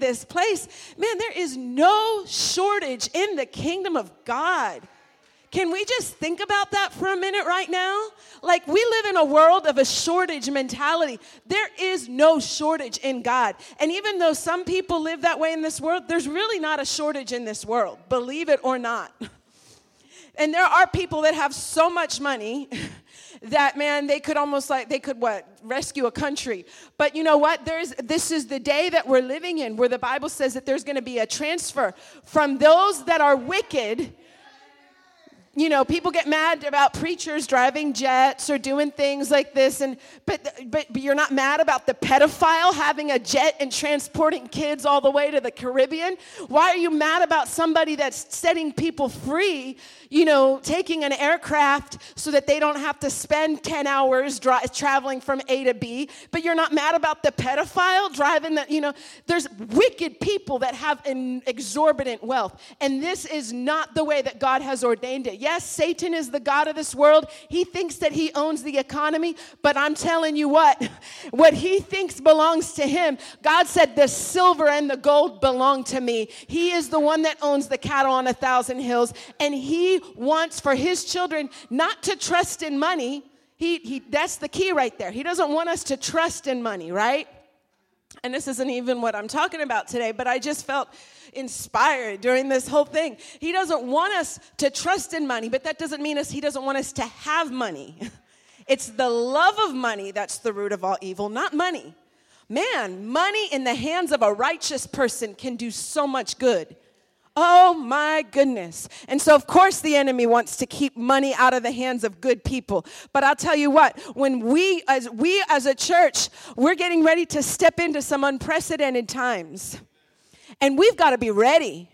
this place, man, there is no shortage in the kingdom of God. Can we just think about that for a minute right now? Like, we live in a world of a shortage mentality. There is no shortage in God. And even though some people live that way in this world, there's really not a shortage in this world, believe it or not. And there are people that have so much money that man they could almost like they could what rescue a country. But you know what? There's this is the day that we're living in where the bible says that there's going to be a transfer from those that are wicked. You know people get mad about preachers driving jets or doing things like this and but, but but you're not mad about the pedophile having a jet and transporting kids all the way to the caribbean? Why are you mad about somebody that's setting people free you know taking an aircraft so that they don't have to spend 10 hours dri- traveling from a to b but you're not mad about the pedophile driving that you know there's wicked people that have an exorbitant wealth and this is not the way that god has ordained it Yes, Satan is the God of this world. He thinks that he owns the economy, but I'm telling you what, what he thinks belongs to him. God said, The silver and the gold belong to me. He is the one that owns the cattle on a thousand hills, and he wants for his children not to trust in money. He, he, that's the key right there. He doesn't want us to trust in money, right? And this isn't even what I'm talking about today, but I just felt inspired during this whole thing. He doesn't want us to trust in money, but that doesn't mean us he doesn't want us to have money. It's the love of money that's the root of all evil, not money. Man, money in the hands of a righteous person can do so much good. Oh my goodness. And so, of course, the enemy wants to keep money out of the hands of good people. But I'll tell you what, when we, as we as a church, we're getting ready to step into some unprecedented times. And we've got to be ready.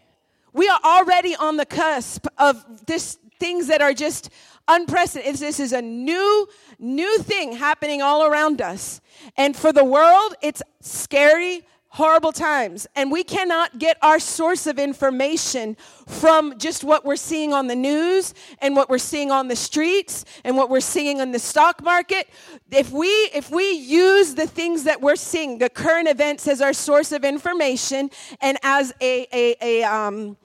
We are already on the cusp of this things that are just unprecedented. This is a new, new thing happening all around us. And for the world, it's scary, horrible times. And we cannot get our source of information from just what we're seeing on the news and what we're seeing on the streets and what we're seeing in the stock market. If we if we use the things that we're seeing, the current events as our source of information and as a a, a um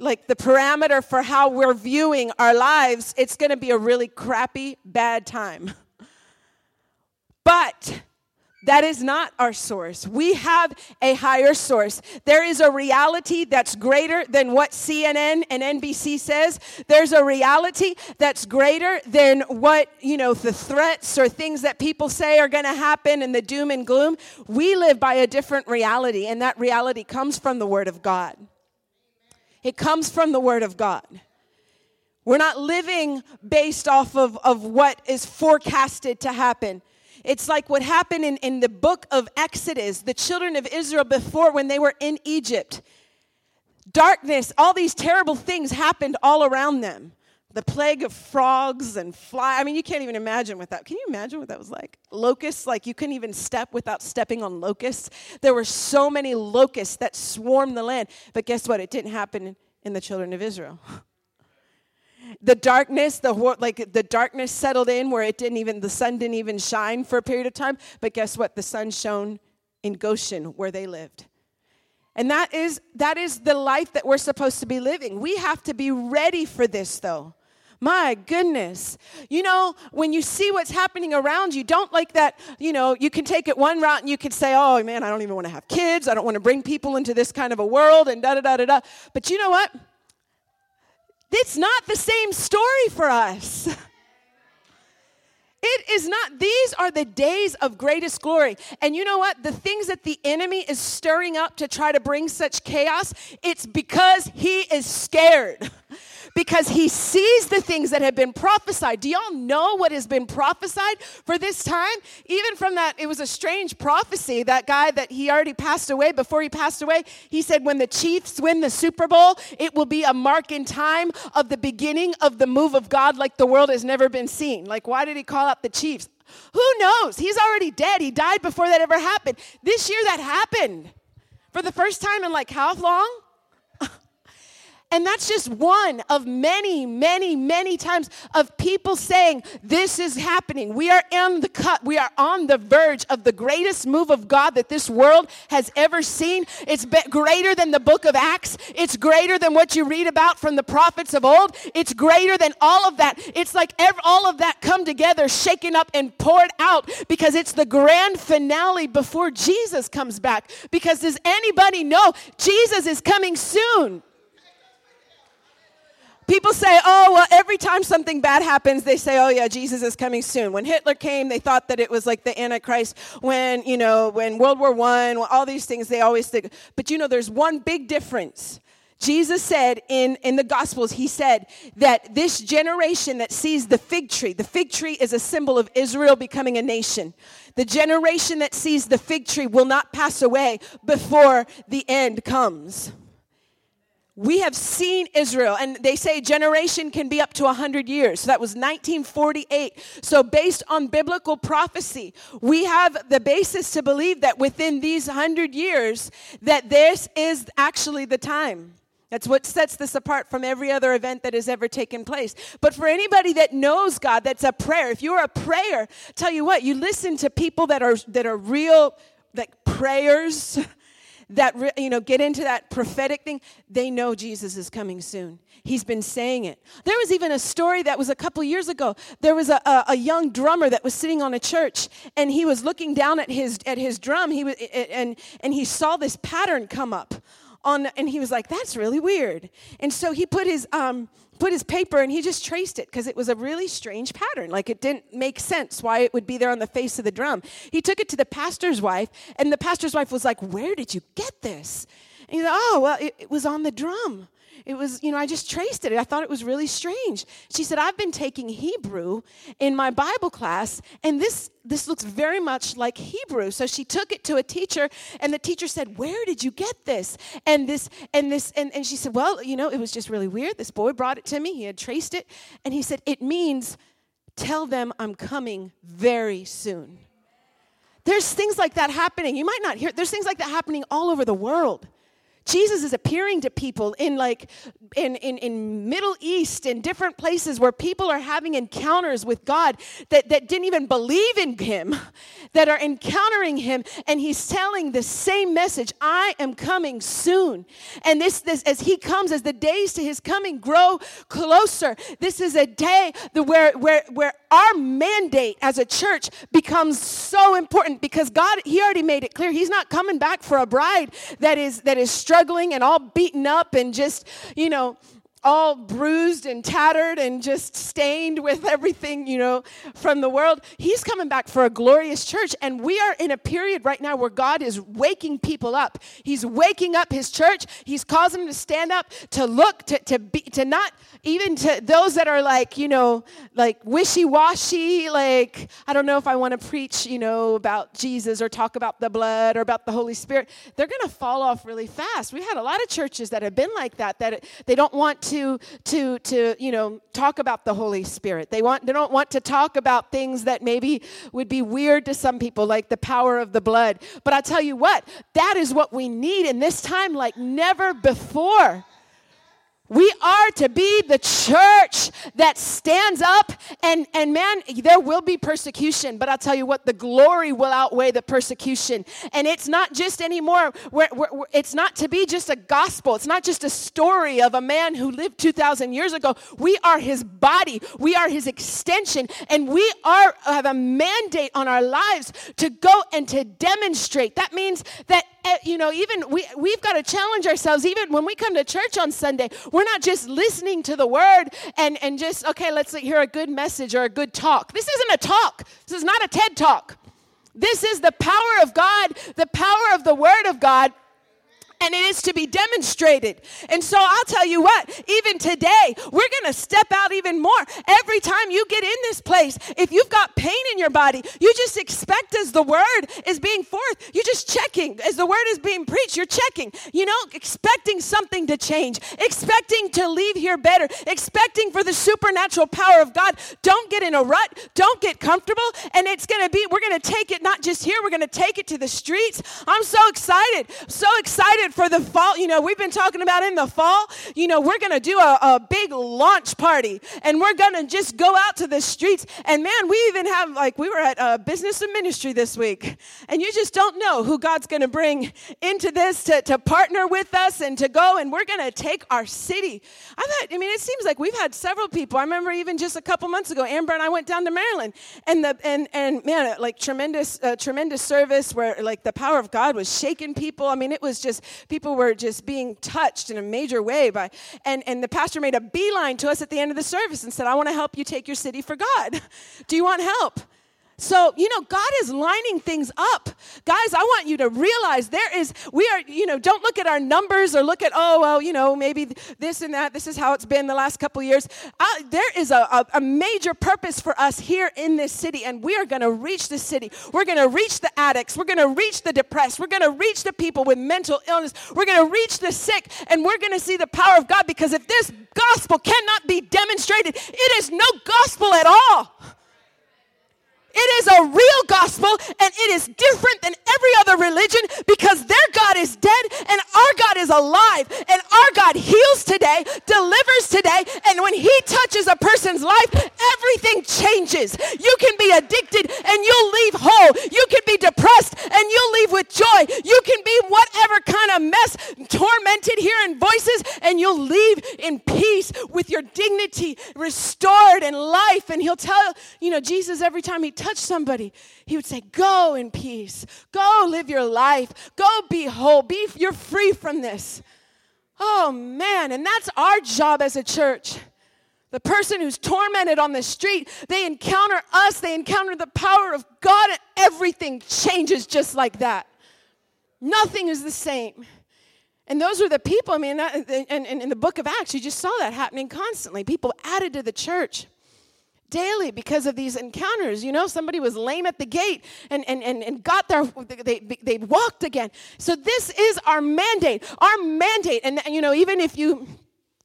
like the parameter for how we're viewing our lives, it's going to be a really crappy, bad time. But that is not our source. We have a higher source. There is a reality that's greater than what CNN and NBC says. There's a reality that's greater than what, you know, the threats or things that people say are going to happen and the doom and gloom. We live by a different reality, and that reality comes from the Word of God. It comes from the Word of God. We're not living based off of, of what is forecasted to happen. It's like what happened in, in the book of Exodus, the children of Israel before when they were in Egypt. Darkness, all these terrible things happened all around them. The plague of frogs and fly. I mean, you can't even imagine what that. Can you imagine what that was like? Locusts, like you couldn't even step without stepping on locusts. There were so many locusts that swarmed the land. But guess what? It didn't happen in the children of Israel. the darkness the like the darkness settled in where it didn't even the sun didn't even shine for a period of time but guess what the sun shone in goshen where they lived and that is that is the life that we're supposed to be living we have to be ready for this though my goodness. You know, when you see what's happening around you, don't like that, you know, you can take it one route and you can say, oh man, I don't even want to have kids. I don't want to bring people into this kind of a world and da da da da da. But you know what? It's not the same story for us. It is not, these are the days of greatest glory. And you know what? The things that the enemy is stirring up to try to bring such chaos, it's because he is scared. because he sees the things that have been prophesied. Do y'all know what has been prophesied for this time? Even from that, it was a strange prophecy. That guy that he already passed away, before he passed away, he said, When the Chiefs win the Super Bowl, it will be a mark in time of the beginning of the move of God like the world has never been seen. Like, why did he call out the Chiefs? Who knows? He's already dead. He died before that ever happened. This year, that happened for the first time in like how long? And that's just one of many, many, many times of people saying, This is happening. We are in the cut. We are on the verge of the greatest move of God that this world has ever seen. It's greater than the book of Acts, it's greater than what you read about from the prophets of old. It's greater than all of that. It's like all of that come together, shaken up, and poured out because it's the grand finale before Jesus comes back. Because does anybody know Jesus is coming soon? People say, oh, well, every time something bad happens, they say, oh, yeah, Jesus is coming soon. When Hitler came, they thought that it was like the Antichrist. When, you know, when World War I, all these things, they always think. But you know, there's one big difference. Jesus said in, in the Gospels, he said that this generation that sees the fig tree, the fig tree is a symbol of Israel becoming a nation. The generation that sees the fig tree will not pass away before the end comes. We have seen Israel, and they say generation can be up to 100 years. So that was 1948. So, based on biblical prophecy, we have the basis to believe that within these 100 years, that this is actually the time. That's what sets this apart from every other event that has ever taken place. But for anybody that knows God, that's a prayer. If you're a prayer, tell you what, you listen to people that are that are real like prayers that you know get into that prophetic thing they know jesus is coming soon. He's been saying it. There was even a story that was a couple years ago. There was a, a, a, young drummer that was sitting on a church and he was looking down at his at his drum. He was and and he saw this pattern come up on and he was like that's really weird. And so he put his um put his paper and he just traced it because it was a really strange pattern. Like it didn't make sense why it would be there on the face of the drum. He took it to the pastor's wife, and the pastor's wife was like, Where did you get this? And he said, Oh, well, it, it was on the drum. It was, you know, I just traced it. I thought it was really strange. She said, I've been taking Hebrew in my Bible class, and this this looks very much like Hebrew. So she took it to a teacher, and the teacher said, Where did you get this? And this, and this, and, and she said, Well, you know, it was just really weird. This boy brought it to me, he had traced it, and he said, It means, Tell them I'm coming very soon. There's things like that happening. You might not hear, there's things like that happening all over the world. Jesus is appearing to people in like in, in, in Middle East in different places where people are having encounters with God that, that didn't even believe in him, that are encountering him, and he's telling the same message, I am coming soon. And this, this as he comes, as the days to his coming grow closer, this is a day where, where, where our mandate as a church becomes so important because God, he already made it clear. He's not coming back for a bride that is that is struggling and all beaten up and just, you know, all bruised and tattered and just stained with everything, you know, from the world. He's coming back for a glorious church. And we are in a period right now where God is waking people up. He's waking up his church. He's causing them to stand up, to look, to, to be, to not even to those that are like, you know, like wishy washy, like, I don't know if I want to preach, you know, about Jesus or talk about the blood or about the Holy Spirit. They're going to fall off really fast. We've had a lot of churches that have been like that, that they don't want to, to, to, to you know, talk about the Holy Spirit. They want, they don't want to talk about things that maybe would be weird to some people, like the power of the blood. But I tell you what, that is what we need in this time like never before. We are to be the church that stands up, and, and man, there will be persecution, but I'll tell you what, the glory will outweigh the persecution. And it's not just anymore, we're, we're, it's not to be just a gospel, it's not just a story of a man who lived 2,000 years ago. We are his body, we are his extension, and we are have a mandate on our lives to go and to demonstrate. That means that Eh, you know, even we, we've got to challenge ourselves, even when we come to church on Sunday, we're not just listening to the word and, and just, okay, let's hear a good message or a good talk. This isn't a talk, this is not a TED talk. This is the power of God, the power of the word of God and it is to be demonstrated. And so I'll tell you what, even today, we're going to step out even more. Every time you get in this place, if you've got pain in your body, you just expect as the word is being forth, you're just checking. As the word is being preached, you're checking, you know, expecting something to change, expecting to leave here better, expecting for the supernatural power of God. Don't get in a rut, don't get comfortable, and it's going to be, we're going to take it not just here, we're going to take it to the streets. I'm so excited, so excited excited for the fall. You know, we've been talking about in the fall, you know, we're going to do a, a big launch party and we're going to just go out to the streets. And man, we even have, like, we were at a business and ministry this week. And you just don't know who God's going to bring into this to, to partner with us and to go. And we're going to take our city. I've had, I mean, it seems like we've had several people. I remember even just a couple months ago, Amber and I went down to Maryland. And, the, and, and man, like tremendous, uh, tremendous service where like the power of God was shaking people. I mean, it was just, people were just being touched in a major way by, and, and the pastor made a beeline to us at the end of the service and said, I want to help you take your city for God. Do you want help? So, you know, God is lining things up. Guys, I want you to realize there is, we are, you know, don't look at our numbers or look at, oh, well, you know, maybe this and that. This is how it's been the last couple years. Uh, there is a, a, a, major purpose for us here in this city, and we are going to reach the city. We're going to reach the addicts. We're going to reach the depressed. We're going to reach the people with mental illness. We're going to reach the sick, and we're going to see the power of God because if this gospel cannot be demonstrated, it is no gospel at all. It is a real gospel and it is different than every other religion because their God is dead and our God is alive. And our God heals today, delivers today, and when He touches a person's life, everything changes. You can be addicted and you'll leave whole. You can be depressed and you'll leave with joy. You can be whatever kind of mess, tormented, hearing voices, and you'll leave in peace with your dignity restored and life. And He'll tell, you know, Jesus every time He touch somebody, he would say, Go in peace. Go live your life. Go be whole. Be, you're free from this. Oh, man. And that's our job as a church. The person who's tormented on the street, they encounter us, they encounter the power of God, and everything changes just like that. Nothing is the same. And those were the people, I mean, and in the book of Acts, you just saw that happening constantly. People added to the church daily because of these encounters. You know, somebody was lame at the gate and, and, and, and got there, they, they walked again. So, this is our mandate, our mandate. And, you know, even if you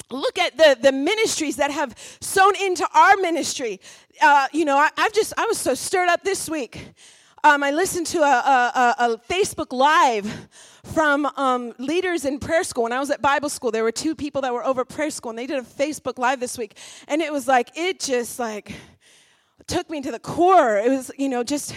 look at the, the ministries that have sown into our ministry, uh, you know, I, have just, I was so stirred up this week. Um, I listened to a, a, a Facebook Live from um, leaders in prayer school. When I was at Bible school, there were two people that were over prayer school, and they did a Facebook Live this week. And it was like, it just like took me to the core. It was, you know, just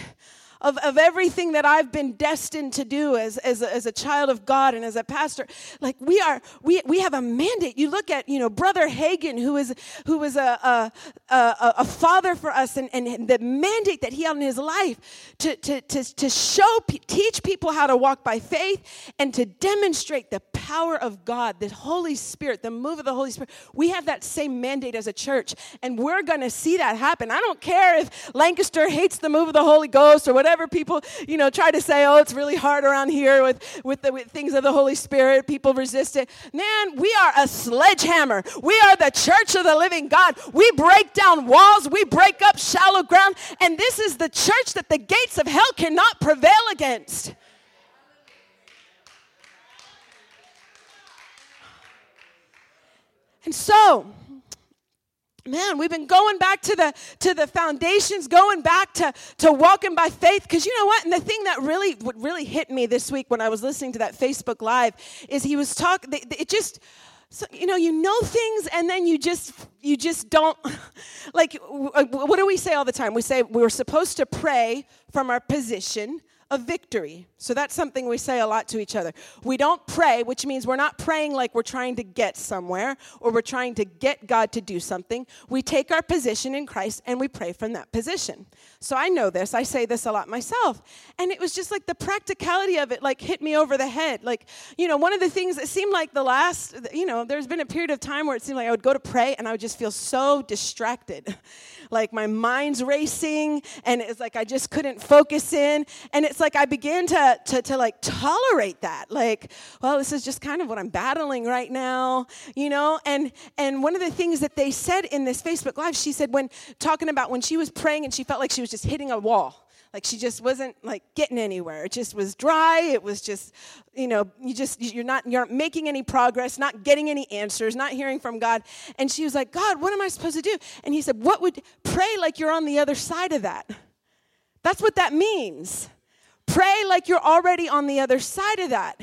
of, of everything that I've been destined to do as, as, a, as a child of God and as a pastor. Like we are, we, we have a mandate. You look at, you know, Brother Hagin, who is, who was a, a, a, a father for us and, and the mandate that he had in his life to, to, to, to show, teach people how to walk by faith and to demonstrate the power of God, the Holy Spirit, the move of the Holy Spirit. We have that same mandate as a church and we're going to see that happen. I don't care if Lancaster hates the move of the Holy Ghost or whatever people, you know, try to say, oh, it's really hard around here with, with the with things of the Holy Spirit, people resist it. Man, we are a sledgehammer. We are the church of the living God. We break down walls, we break up shallow ground, and this is the church that the gates of hell cannot prevail against. And so, man we've been going back to the to the foundations going back to to walking by faith. Because you know what? And the thing that really what really hit me this week when i was listening to that facebook live is he was talking it just so, you know you know things and then you just you just don't like what do we say all the time? We say we're supposed to pray from our position of victory. So that's something we say a lot to each other. We don't pray, which means we're not praying like we're trying to get somewhere or we're trying to get God to do something. We take our position in Christ and we pray from that position. So I know this. I say this a lot myself. And it was just like the practicality of it like hit me over the head. Like, you know, one of the things that seemed like the last, you know, there's been a period of time where it seemed like I would go to pray and I would just feel so distracted. like my mind's racing and it's like I just couldn't focus in and it's like I began to, to, to like tolerate that. Like, well, this is just kind of what I'm battling right now, you know? And and one of the things that they said in this Facebook Live, she said when talking about when she was praying and she felt like she was just hitting a wall. Like she just wasn't like getting anywhere. It just was dry. It was just you know you just you're not you're not making any progress not getting any answers not hearing from god. And she was like god what am i supposed to do? And he said what would pray like you're on the other side of that. That's what that means pray like you're already on the other side of that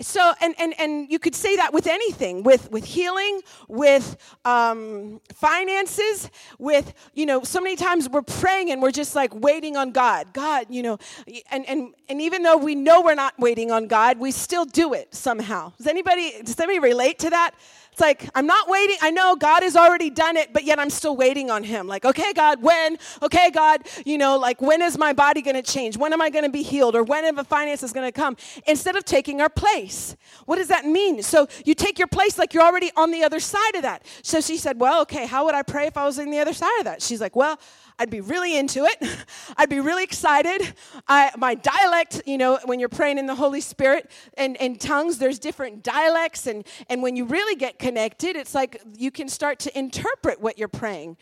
So, and, and, and you could say that with anything, with, with healing, with um, finances, with, you know, so many times we're praying and we're just like waiting on God. God, you know, and, and, and even though we know we're not waiting on God, we still do it somehow. Does anybody, does anybody relate to that? It's like, I'm not waiting. I know God has already done it, but yet I'm still waiting on Him. Like, okay, God, when? Okay, God, you know, like, when is my body going to change? When am I going to be healed? Or when are the finances going to come? Instead of taking our place. What does that mean? So you take your place like you're already on the other side of that. So she said, well, okay, how would I pray if I was on the other side of that? She's like, well, I'd be really into it. I'd be really excited. I, my dialect, you know, when you're praying in the Holy Spirit and, and tongues, there's different dialects. And, and when you really get connected, it's like you can start to interpret what you're praying.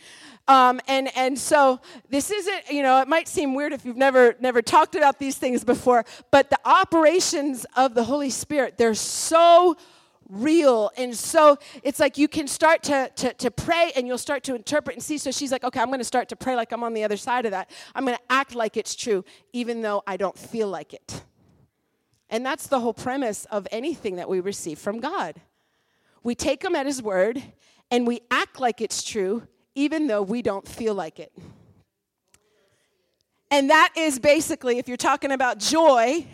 Um, and, and so this isn't, you know, it might seem weird if you've never, never talked about these things before, but the operations of the Holy Spirit, they're so real. And so it's like you can start to, to, to pray and you'll start to interpret and see. So she's like, okay, I'm going to start to pray like I'm on the other side of that. I'm going to act like it's true, even though I don't feel like it. And that's the whole premise of anything that we receive from God. We take him at his word and we act like it's true, even though we don't feel like it. And that is basically, if you're talking about joy,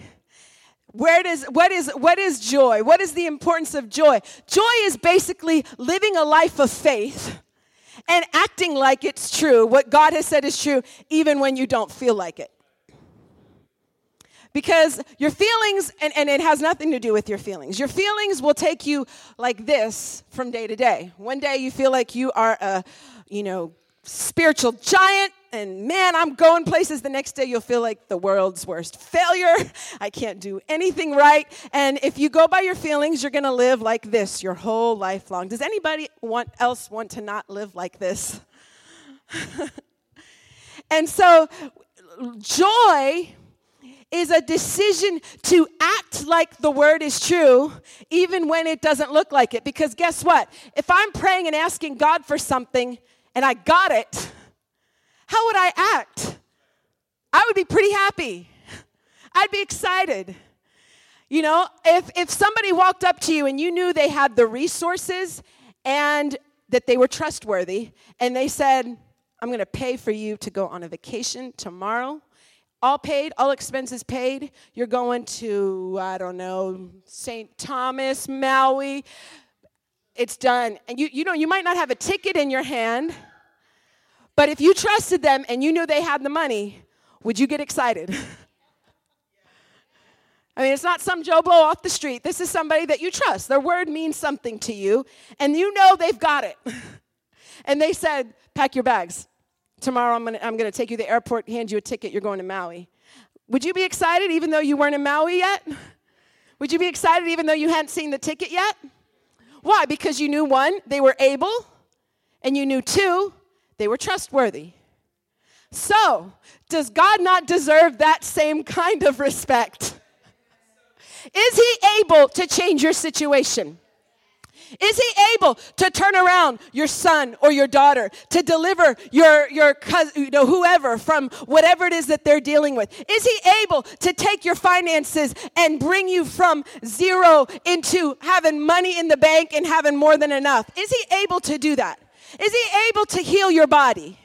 where does what is what is joy? What is the importance of joy? Joy is basically living a life of faith and acting like it's true. What God has said is true even when you don't feel like it. Because your feelings, and, and it has nothing to do with your feelings. Your feelings will take you like this from day to day. One day you feel like you are a, you know, spiritual giant and man, I'm going places. The next day, you'll feel like the world's worst failure. I can't do anything right. And if you go by your feelings, you're going to live like this your whole life long. Does anybody want, else want to not live like this? and so, joy is a decision to act like the word is true, even when it doesn't look like it. Because guess what? If I'm praying and asking God for something and I got it, how would I act? I would be pretty happy. I'd be excited. You know, if, if somebody walked up to you and you knew they had the resources and that they were trustworthy, and they said, I'm going to pay for you to go on a vacation tomorrow, all paid, all expenses paid. You're going to, I don't know, St. Thomas, Maui. It's done. And you, you know, you might not have a ticket in your hand but if you trusted them and you knew they had the money, would you get excited? I mean, it's not some Joe Blow off the street. This is somebody that you trust. Their word means something to you, and you know they've got it. and they said, Pack your bags. Tomorrow I'm gonna, I'm gonna take you to the airport, hand you a ticket, you're going to Maui. Would you be excited even though you weren't in Maui yet? Would you be excited even though you hadn't seen the ticket yet? Why? Because you knew one, they were able, and you knew two, they were trustworthy. So, does God not deserve that same kind of respect? Is He able to change your situation? Is he able to turn around your son or your daughter to deliver your, your cousin, you know, whoever from whatever it is that they're dealing with? Is he able to take your finances and bring you from zero into having money in the bank and having more than enough? Is he able to do that? Is he able to heal your body?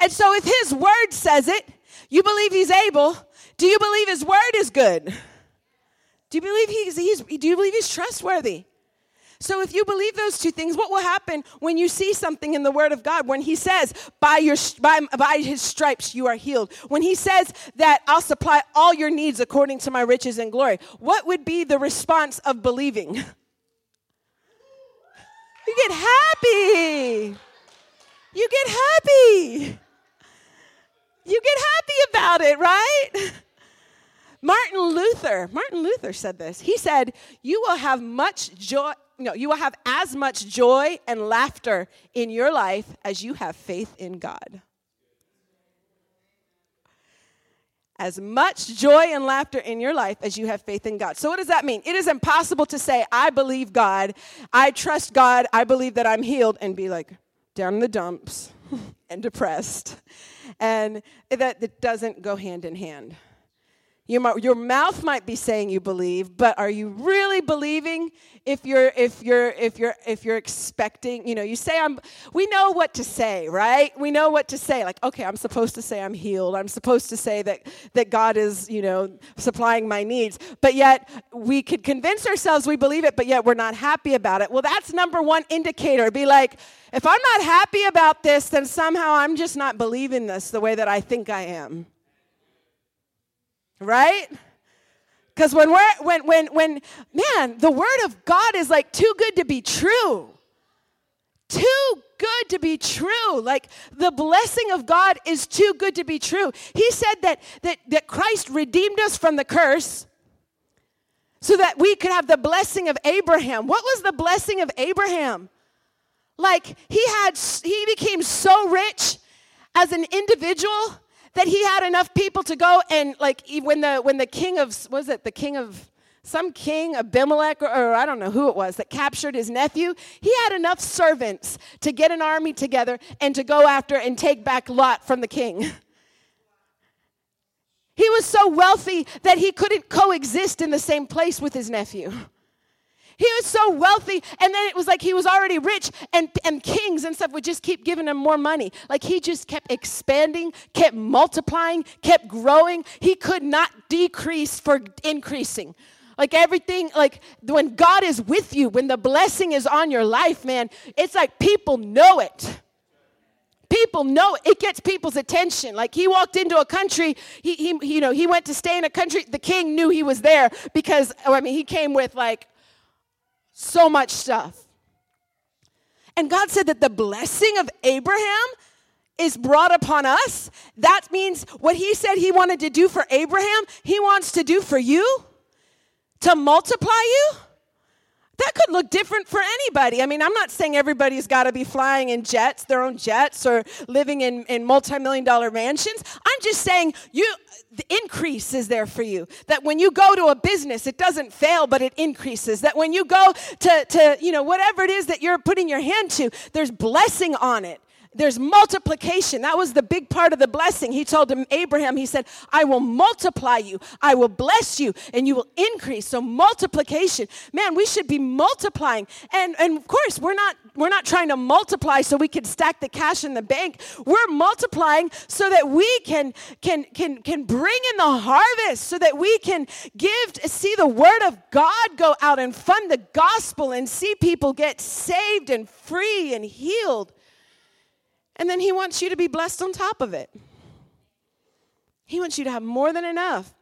And so, if his word says it, you believe he's able. Do you believe his word is good? Do you believe he's, he's do you believe he's trustworthy? So if you believe those two things, what will happen when you see something in the Word of God? When He says, by, your, by, by His stripes you are healed. When He says that I'll supply all your needs according to my riches and glory. What would be the response of believing? You get happy. You get happy. You get happy about it, right? Martin Luther, Martin Luther said this. He said, "You will have much joy, no, you will have as much joy and laughter in your life as you have faith in God." As much joy and laughter in your life as you have faith in God. So, what does that mean? It is impossible to say, I believe God, I trust God, I believe that I'm healed, and be like down in the dumps and depressed. And that, that doesn't go hand in hand. You your mouth might be saying you believe, but are you really believing if you're if you're if you're if you're expecting, you know, you say I'm we know what to say, right? We know what to say. Like, okay, I'm supposed to say I'm healed. I'm supposed to say that that God is, you know, supplying my needs. But yet we could convince ourselves we believe it, but yet we're not happy about it. Well, that's number one indicator. Be like, if I'm not happy about this, then somehow I'm just not believing this the way that I think I am. Right? Because when we're when when when man, the word of God is like too good to be true. Too good to be true. Like the blessing of God is too good to be true. He said that that, that Christ redeemed us from the curse so that we could have the blessing of Abraham. What was the blessing of Abraham? Like he had he became so rich as an individual that he had enough people to go and like when the when the king of was it the king of some king Abimelech or, or, I don't know who it was that captured his nephew, he had enough servants to get an army together and to go after and take back Lot from the king. He was so wealthy that he couldn't coexist in the same place with his nephew. He was so wealthy, and then it was like he was already rich, and, and kings and stuff would just keep giving him more money. Like he just kept expanding, kept multiplying, kept growing. He could not decrease for increasing. Like everything, like when God is with you, when the blessing is on your life, man, it's like people know it people know it gets people's attention like he walked into a country he, he you know he went to stay in a country the king knew he was there because i mean he came with like so much stuff. And God said that the blessing of Abraham is brought upon us. That means what he said he wanted to do for Abraham, he wants to do for you to multiply you. That could look different for anybody. I mean, I'm not saying everybody's got to be flying in jets, their own jets, or living in, in multi million dollar mansions. I'm just saying you, the increase is there for you. That when you go to a business, it doesn't fail, but it increases. That when you go to, to you know, whatever it is that you're putting your hand to, there's blessing on it there's multiplication. That was the big part of the blessing. He told him, Abraham, he said, I will multiply you, I will bless you, and you will increase. So multiplication. Man, we should be multiplying. And, and of course, we're not we're not trying to multiply so we can stack the cash in the bank. We're multiplying so that we can can can can bring in the harvest, so that we can give see the word of God go out and fund the gospel and see people get saved and free and healed. And then He wants you to be blessed on top of it. He wants you to have more than enough.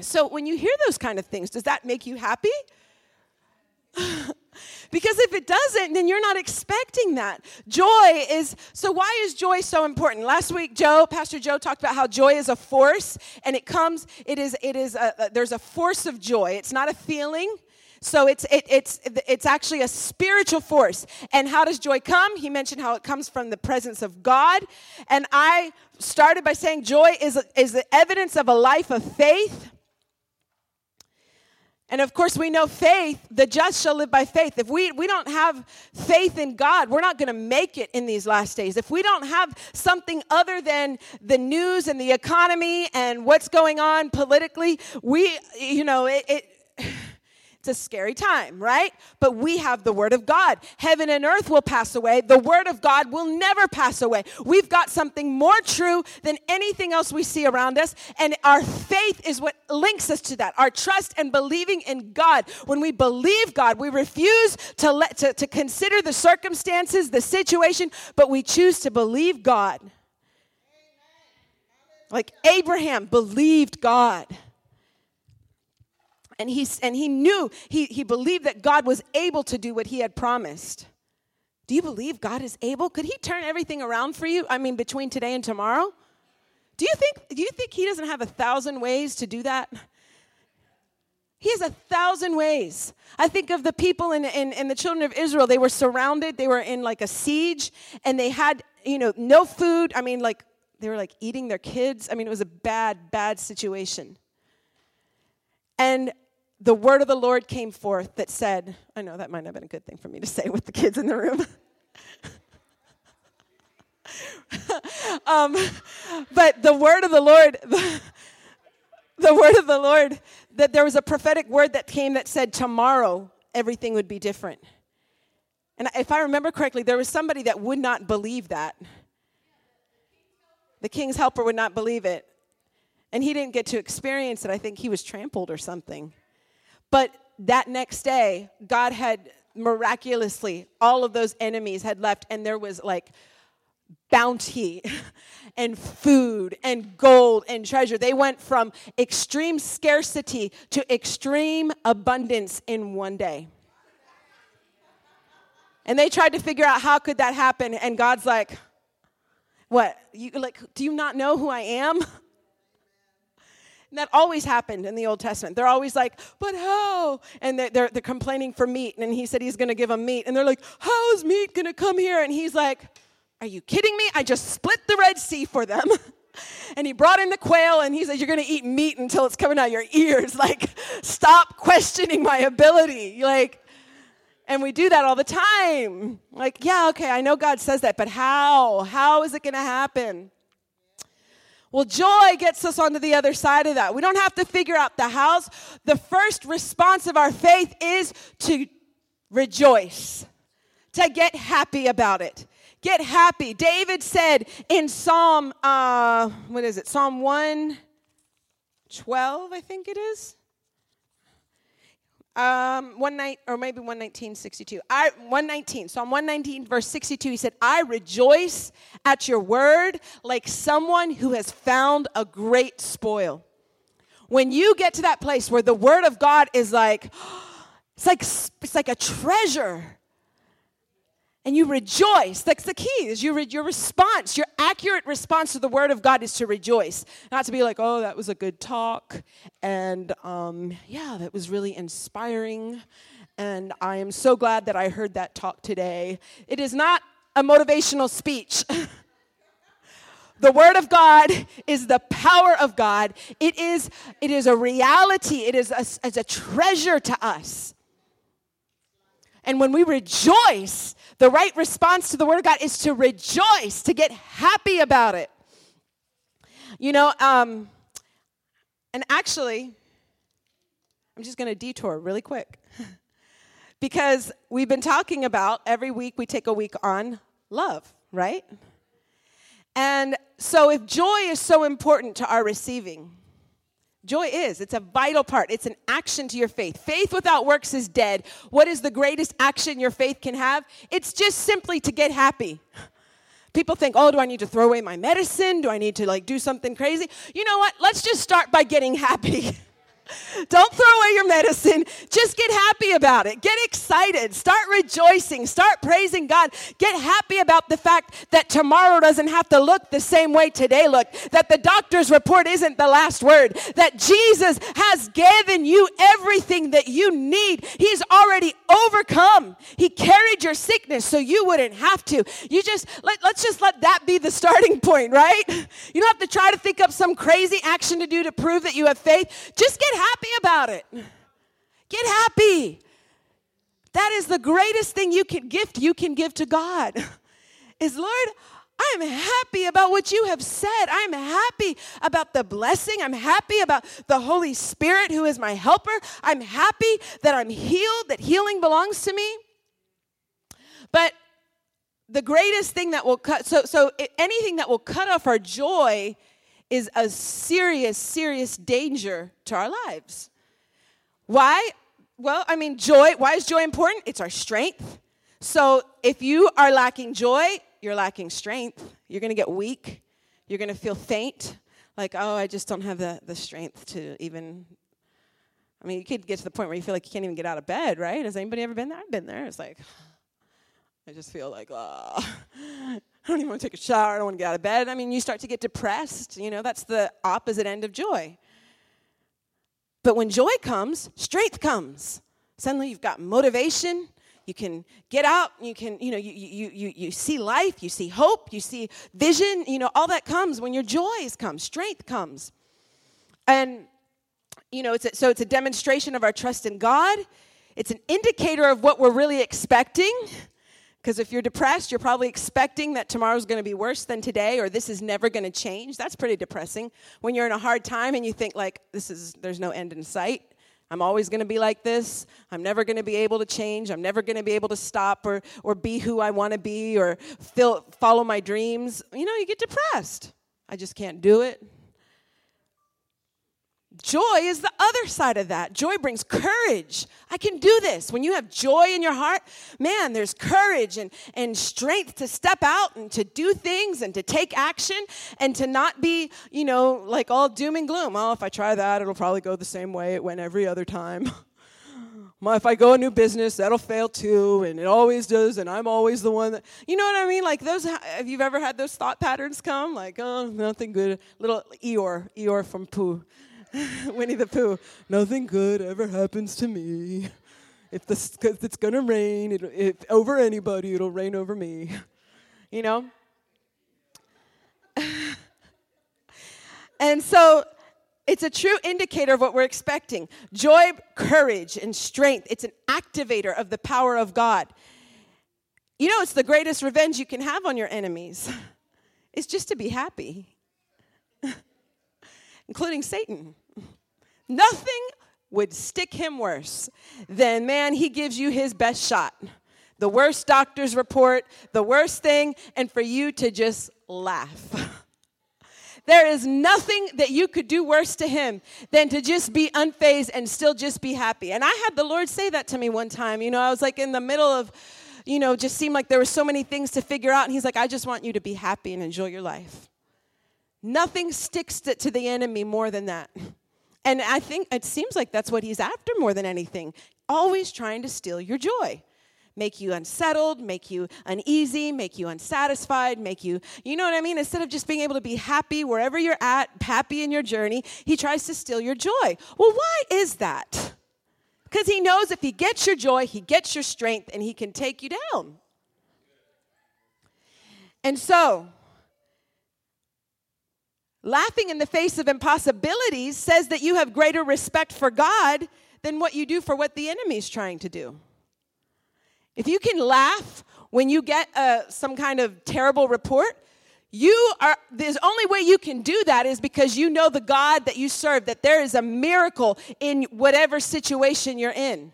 So when you hear those kind of things, does that make you happy? because if it doesn't, then you're not expecting that. Joy is, so why is joy so important? Last week, Joe, Pastor Joe talked about how joy is a force and it comes, it is, it is, a, there's a force of joy. It's not a feeling, so it's, it, it's, it's actually a spiritual force. And how does joy come? He mentioned how it comes from the presence of God. And I started by saying joy is, is the evidence of a life of faith. And of course, we know faith, the just shall live by faith. If we, we don't have faith in God, we're not going to make it in these last days. If we don't have something other than the news and the economy and what's going on politically, we, you know, it, it it's a scary time, right? But we have the Word of God. Heaven and earth will pass away. The Word of God will never pass away. We've got something more true than anything else we see around us. And our faith is what links us to that. Our trust and believing in God. When we believe God, we refuse to, let, to, to consider the circumstances, the situation, but we choose to believe God. Like Abraham believed God. And he, and he knew, he, he believed that God was able to do what he had promised. Do you believe God is able? Could he turn everything around for you? I mean, between today and tomorrow? Do you think, do you think he doesn't have a thousand ways to do that? He has a thousand ways. I think of the people in, in, in, the children of Israel. They were surrounded, they were in like a siege, and they had, you know, no food. I mean, like, they were like eating their kids. I mean, it was a bad, bad situation. And the word of the Lord came forth that said, I know that might not have been a good thing for me to say with the kids in the room. um, but the word of the Lord, the word of the Lord that there was a prophetic word that came that said tomorrow everything would be different. And if I remember correctly, there was somebody that would not believe that. The king's helper would not believe it. And he didn't get to experience it. I think he was trampled or something. But that next day, God had miraculously, all of those enemies had left, and there was like bounty and food and gold and treasure. They went from extreme scarcity to extreme abundance in one day. And they tried to figure out how could that happen and God's like, "What? You like do you not know who I am?" That always happened in the Old Testament. They're always like, but how? And they're, they're, they're complaining for meat. And he said he's going to give them meat. And they're like, how is meat going to come here? And he's like, are you kidding me? I just split the Red Sea for them. and he brought in the quail and he said, You're going to eat meat until it's coming out your ears. Like, stop questioning my ability. Like, and we do that all the time. Like, yeah, okay, I know God says that, but how? How is it going to happen? Well, joy gets us onto the other side of that. We don't have to figure out the hows. The first response of our faith is to rejoice, to get happy about it. Get happy. David said in Psalm, uh, what is it? Psalm 112, I think it is. Um, one night, or maybe 119, 62. I, 119, Psalm 119, verse 62, he said, I rejoice at your word like someone who has found a great spoil. When you get to that place where the word of God is like, it's like, it's like a treasure and you rejoice. That's the key. Is your your response, your accurate response to the word of God is to rejoice, not to be like, "Oh, that was a good talk," and um, yeah, that was really inspiring, and I am so glad that I heard that talk today. It is not a motivational speech. the word of god is the power of god it is it is a reality it is a, a treasure to us and when we rejoice the right response to the Word of God is to rejoice, to get happy about it. You know, um, and actually, I'm just going to detour really quick because we've been talking about every week we take a week on love, right? And so, if joy is so important to our receiving, Joy is. It's a vital part. It's an action to your faith. Faith without works is dead. What is the greatest action your faith can have? It's just simply to get happy. People think, oh, do I need to throw away my medicine? Do I need to like do something crazy? You know what? Let's just start by getting happy. Don't throw away your medicine. Just get happy about it. Get excited. Start rejoicing. Start praising God. Get happy about the fact that tomorrow doesn't have to look the same way today looked. That the doctor's report isn't the last word. That Jesus has given you everything that you need. He's already overcome. He carried your sickness so you wouldn't have to. You just let, let's just let that be the starting point, right? You don't have to try to think up some crazy action to do to prove that you have faith. Just get happy about it. Get happy. That is the greatest thing you can gift you can give to God. Is Lord, I'm happy about what you have said. I'm happy about the blessing. I'm happy about the Holy Spirit who is my helper. I'm happy that I'm healed, that healing belongs to me. But the greatest thing that will cut so so anything that will cut off our joy is a serious, serious danger to our lives. Why? Well, I mean, joy, why is joy important? It's our strength. So if you are lacking joy, you're lacking strength. You're to get weak. You're to feel faint. Like, oh, I just don't have the, the strength to even. I mean, you could get to the point where you feel like you can't even get out of bed, right? Has anybody ever been there? I've been there. It's like, I just feel like, oh, I don't even want to take a shower. I don't want to get out of bed. I mean, you start to get depressed. You know, that's the opposite end of joy. But when joy comes, strength comes. Suddenly you've got motivation. You can get out. You can, you know, you, you, you, you see life. You see hope. You see vision. You know, all that comes when your joys come. Strength comes. And, you know, it's a, so it's a demonstration of our trust in God. It's an indicator of what we're really expecting Because if you're depressed, you're probably expecting that tomorrow's going to be worse than today or this is never going to change. That's pretty depressing. When you're in a hard time and you think like this is there's no end in sight. I'm always going to be like this. I'm never going to be able to change. I'm never going to be able to stop or or be who I want to be or follow my dreams. You know, you get depressed. I just can't do it. Joy is the other side of that. Joy brings courage. I can do this. When you have joy in your heart, man, there's courage and, and strength to step out and to do things and to take action and to not be, you know, like all doom and gloom. Oh, if I try that, it'll probably go the same way it went every other time. if I go a new business, that'll fail too, and it always does, and I'm always the one that, you know what I mean? Like those, have you ever had those thought patterns come? Like, oh, nothing good. Little Eeyore, Eeyore from Pooh. Winnie the Pooh. Nothing good ever happens to me. If, the, if it's gonna rain, it, if over anybody, it'll rain over me. You know? and so it's a true indicator of what we're expecting joy, courage, and strength. It's an activator of the power of God. You know, it's the greatest revenge you can have on your enemies. It's just to be happy, including Satan. Nothing would stick him worse than, man, he gives you his best shot. The worst doctor's report, the worst thing, and for you to just laugh. There is nothing that you could do worse to him than to just be unfazed and still just be happy. And I had the Lord say that to me one time. You know, I was like in the middle of, you know, just seemed like there were so many things to figure out. And he's like, I just want you to be happy and enjoy your life. Nothing sticks to, to the enemy more than that. And I think it seems like that's what he's after more than anything. Always trying to steal your joy. Make you unsettled, make you uneasy, make you unsatisfied, make you, you know what I mean? Instead of just being able to be happy wherever you're at, happy in your journey, he tries to steal your joy. Well, why is that? Because he knows if he gets your joy, he gets your strength, and he can take you down. And so, Laughing in the face of impossibilities says that you have greater respect for God than what you do for what the enemy is trying to do. If you can laugh when you get uh, some kind of terrible report, you are the only way you can do that is because you know the God that you serve, that there is a miracle in whatever situation you're in.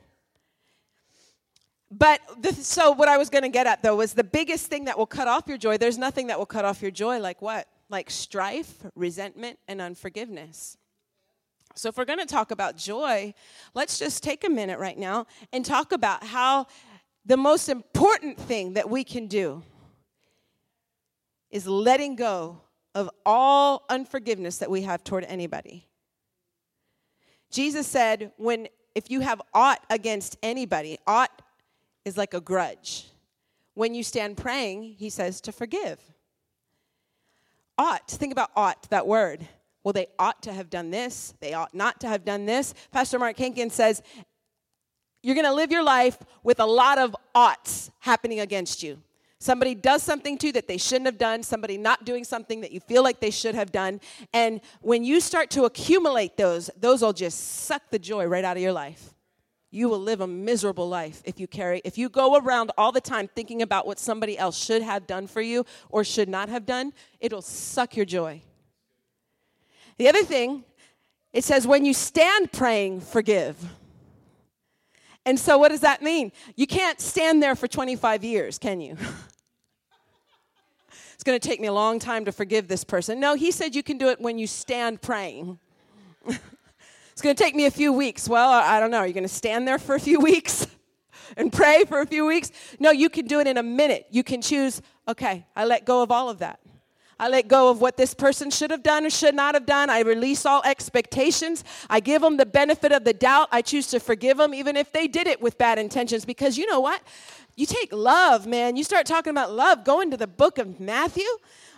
But so, what I was going to get at though was the biggest thing that will cut off your joy. There's nothing that will cut off your joy like what? Like strife, resentment, and unforgiveness. So, if we're going to talk about joy, let's just take a minute right now and talk about how the most important thing that we can do is letting go of all unforgiveness that we have toward anybody. Jesus said, when if you have aught against anybody, aught is like a grudge. When you stand praying, he says to forgive ought. Think about ought, that word. Well, they ought to have done this. They ought not to have done this. Pastor Mark Hankins says, You're going to live your life with a lot of oughts happening against you. Somebody does something to you that they shouldn't have done, somebody not doing something that you feel like they should have done. And when you start to accumulate those, those will just suck the joy right out of your life you will live a miserable life if you carry if you go around all the time thinking about what somebody else should have done for you or should not have done it'll suck your joy. The other thing it says when you stand praying forgive. And so what does that mean? You can't stand there for 25 years can you? It's going to take me a long time to forgive this person. No he said you can do it when you stand praying It's going to take me a few weeks. Well, I don't know. Are you going to stand there for a few weeks and pray for a few weeks? No, you can do it in a minute. You can choose, okay, I let go of all of that. I let go of what this person should have done or should not have done. I release all expectations. I give them the benefit of the doubt. I choose to forgive them, even if they did it with bad intentions. Because you know what? You take love, man. You start talking about love. Go into the book of Matthew.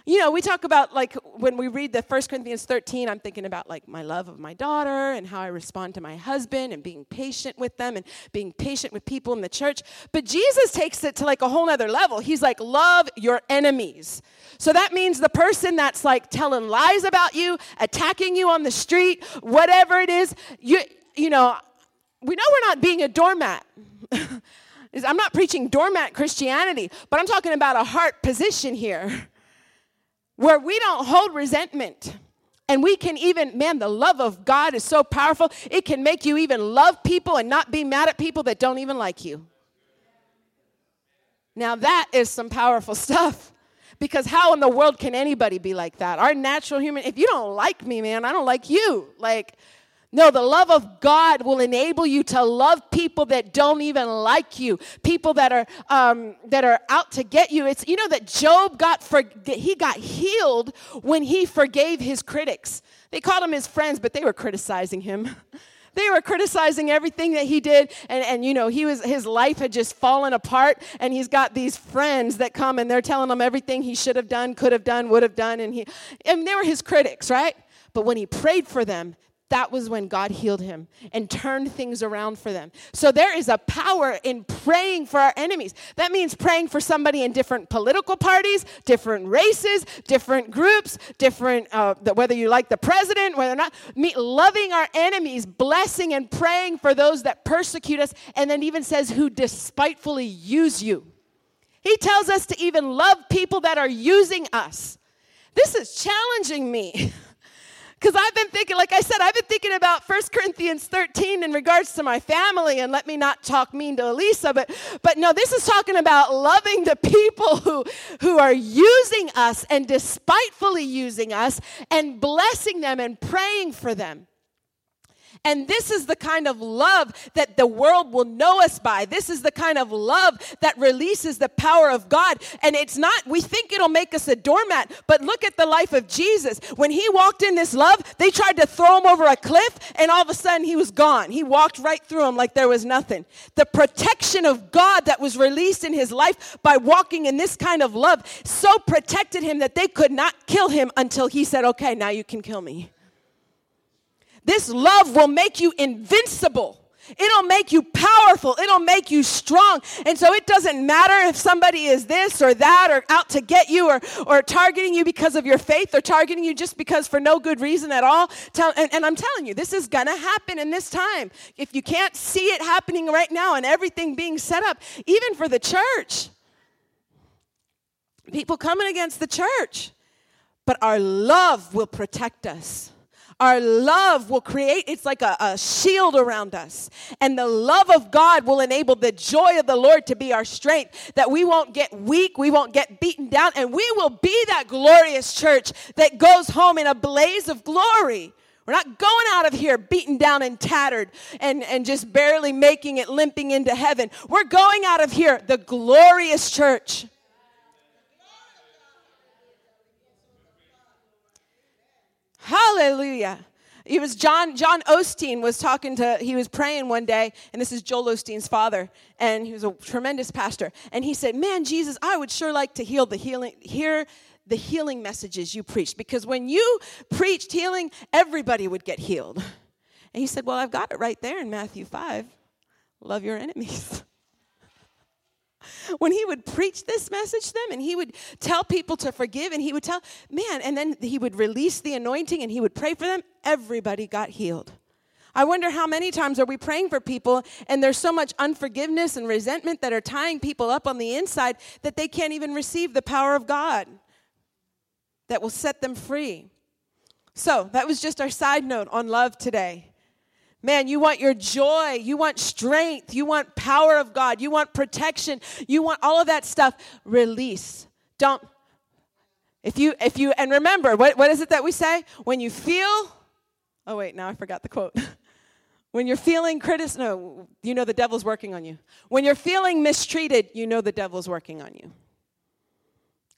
You know, we talk about like when we read the 1 Corinthians 13, I'm thinking about like my love of my daughter and how I respond to my husband and being patient with them and being patient with people in the church. But Jesus takes it to like a whole nother level. He's like, love your enemies. So that means the person that's like telling lies about you, attacking you on the street, whatever it is, you, you know, we know we're not being a doormat. I'm not preaching doormat Christianity, but I'm talking about a heart position here where we don't hold resentment. And we can even, man, the love of God is so powerful. It can make you even love people and not be mad at people that don't even like you. Now, that is some powerful stuff. Because how in the world can anybody be like that? Our natural human, if you don't like me, man, I don't like you. Like, no, the love of God will enable you to love people that don't even like you, people that are um, that are out to get you. It's you know that Job got for he got healed when he forgave his critics. They called him his friends, but they were criticizing him. they were criticizing everything that he did and, and you know he was his life had just fallen apart and he's got these friends that come and they're telling him everything he should have done could have done would have done and he and they were his critics right but when he prayed for them that was when God healed him and turned things around for them. So there is a power in praying for our enemies. That means praying for somebody in different political parties, different races, different groups, different, uh, whether you like the president, whether or not, me, loving our enemies, blessing and praying for those that persecute us, and then even says, who despitefully use you. He tells us to even love people that are using us. This is challenging me. Because I've been thinking, like I said, I've been thinking about 1 Corinthians 13 in regards to my family, and let me not talk mean to Elisa, but, but no, this is talking about loving the people who, who are using us and despitefully using us and blessing them and praying for them. And this is the kind of love that the world will know us by. This is the kind of love that releases the power of God. And it's not, we think it'll make us a doormat, but look at the life of Jesus. When he walked in this love, they tried to throw him over a cliff, and all of a sudden he was gone. He walked right through them like there was nothing. The protection of God that was released in his life by walking in this kind of love so protected him that they could not kill him until he said, Okay, now you can kill me. This love will make you invincible. It'll make you powerful. It'll make you strong. And so it doesn't matter if somebody is this or that or out to get you or, or targeting you because of your faith or targeting you just because for no good reason at all. Tell, and, and I'm telling you, this is going to happen in this time. If you can't see it happening right now and everything being set up, even for the church, people coming against the church. But our love will protect us. Our love will create, it's like a, a, shield around us. And the love of God will enable the joy of the Lord to be our strength, that we won't get weak, we won't get beaten down, and we will be that glorious church that goes home in a blaze of glory. We're not going out of here beaten down and tattered and, and just barely making it limping into heaven. We're going out of here the glorious church. Hallelujah. It was John, John Osteen was talking to, he was praying one day, and this is Joel Osteen's father, and he was a tremendous pastor. And he said, Man, Jesus, I would sure like to heal the healing, hear the healing messages you preached. Because when you preached healing, everybody would get healed. And he said, Well, I've got it right there in Matthew 5. Love your enemies. when he would preach this message to them and he would tell people to forgive and he would tell, man, and then he would release the anointing and he would pray for them, everybody got healed. I wonder how many times are we praying for people and there's so much unforgiveness and resentment that are tying people up on the inside that they can't even receive the power of God that will set them free. So, that was just our side note on love today. Man, you want your joy, you want strength, you want power of God, you want protection, you want all of that stuff. Release. Don't if you if you and remember, what, what is it that we say? When you feel oh wait, now I forgot the quote. when you're feeling critic no, you know the devil's working on you. When you're feeling mistreated, you know the devil's working on you.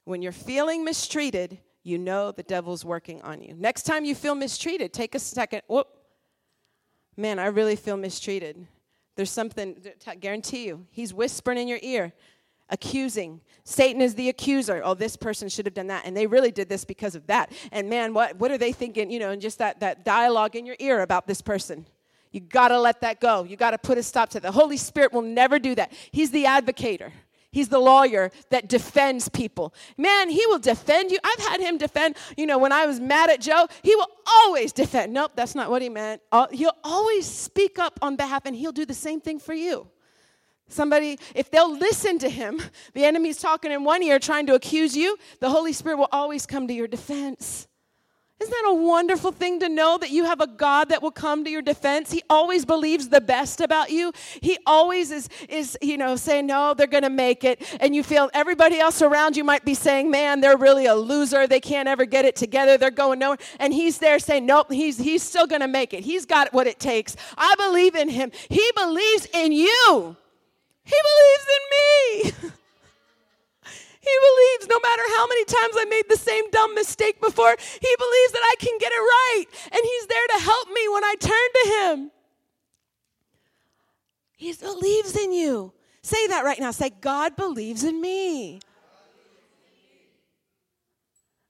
When you're feeling mistreated, you know the devil's working on you. Next time you feel mistreated, take a second. Whoop man, I really feel mistreated. There's something, I guarantee you, he's whispering in your ear, accusing. Satan is the accuser. Oh, this person should have done that. And they really did this because of that. And man, what, what are they thinking, you know, and just that, that dialogue in your ear about this person? You got to let that go. You got to put a stop to it. The Holy Spirit will never do that. He's the advocator. He's the lawyer that defends people. Man, he will defend you. I've had him defend, you know, when I was mad at Joe, he will always defend. Nope, that's not what he meant. He'll always speak up on behalf, and he'll do the same thing for you. Somebody, if they'll listen to him, the enemy's talking in one ear trying to accuse you, the Holy Spirit will always come to your defense. Isn't that a wonderful thing to know that you have a God that will come to your defense? He always believes the best about you. He always is, is you know, saying, no, they're going to make it. And you feel everybody else around you might be saying, man, they're really a loser. They can't ever get it together. They're going nowhere. And he's there saying, nope, he's, he's still going to make it. He's got what it takes. I believe in him. He believes in you. He believes in me. He believes no matter how many times I made the same dumb mistake before, he believes that I can get it right. And he's there to help me when I turn to him. He believes in you. Say that right now. Say, God believes in me.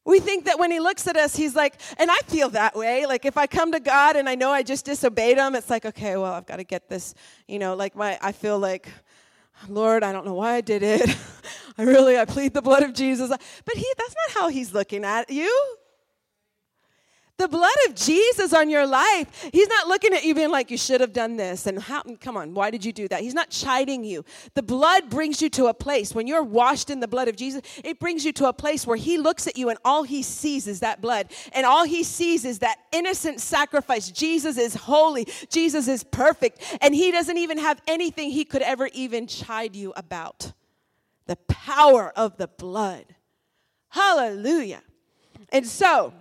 We think that when he looks at us, he's like, and I feel that way. Like if I come to God and I know I just disobeyed him, it's like, okay, well, I've got to get this, you know, like my, I feel like Lord, I don't know why I did it. I really, I plead the blood of Jesus. But he, that's not how he's looking at you. The blood of Jesus on your life, he's not looking at you being like, you should have done this. And how, come on, why did you do that? He's not chiding you. The blood brings you to a place, when you're washed in the blood of Jesus, it brings you to a place where he looks at you and all he sees is that blood. And all he sees is that innocent sacrifice. Jesus is holy, Jesus is perfect. And he doesn't even have anything he could ever even chide you about. The power of the blood. Hallelujah. And so,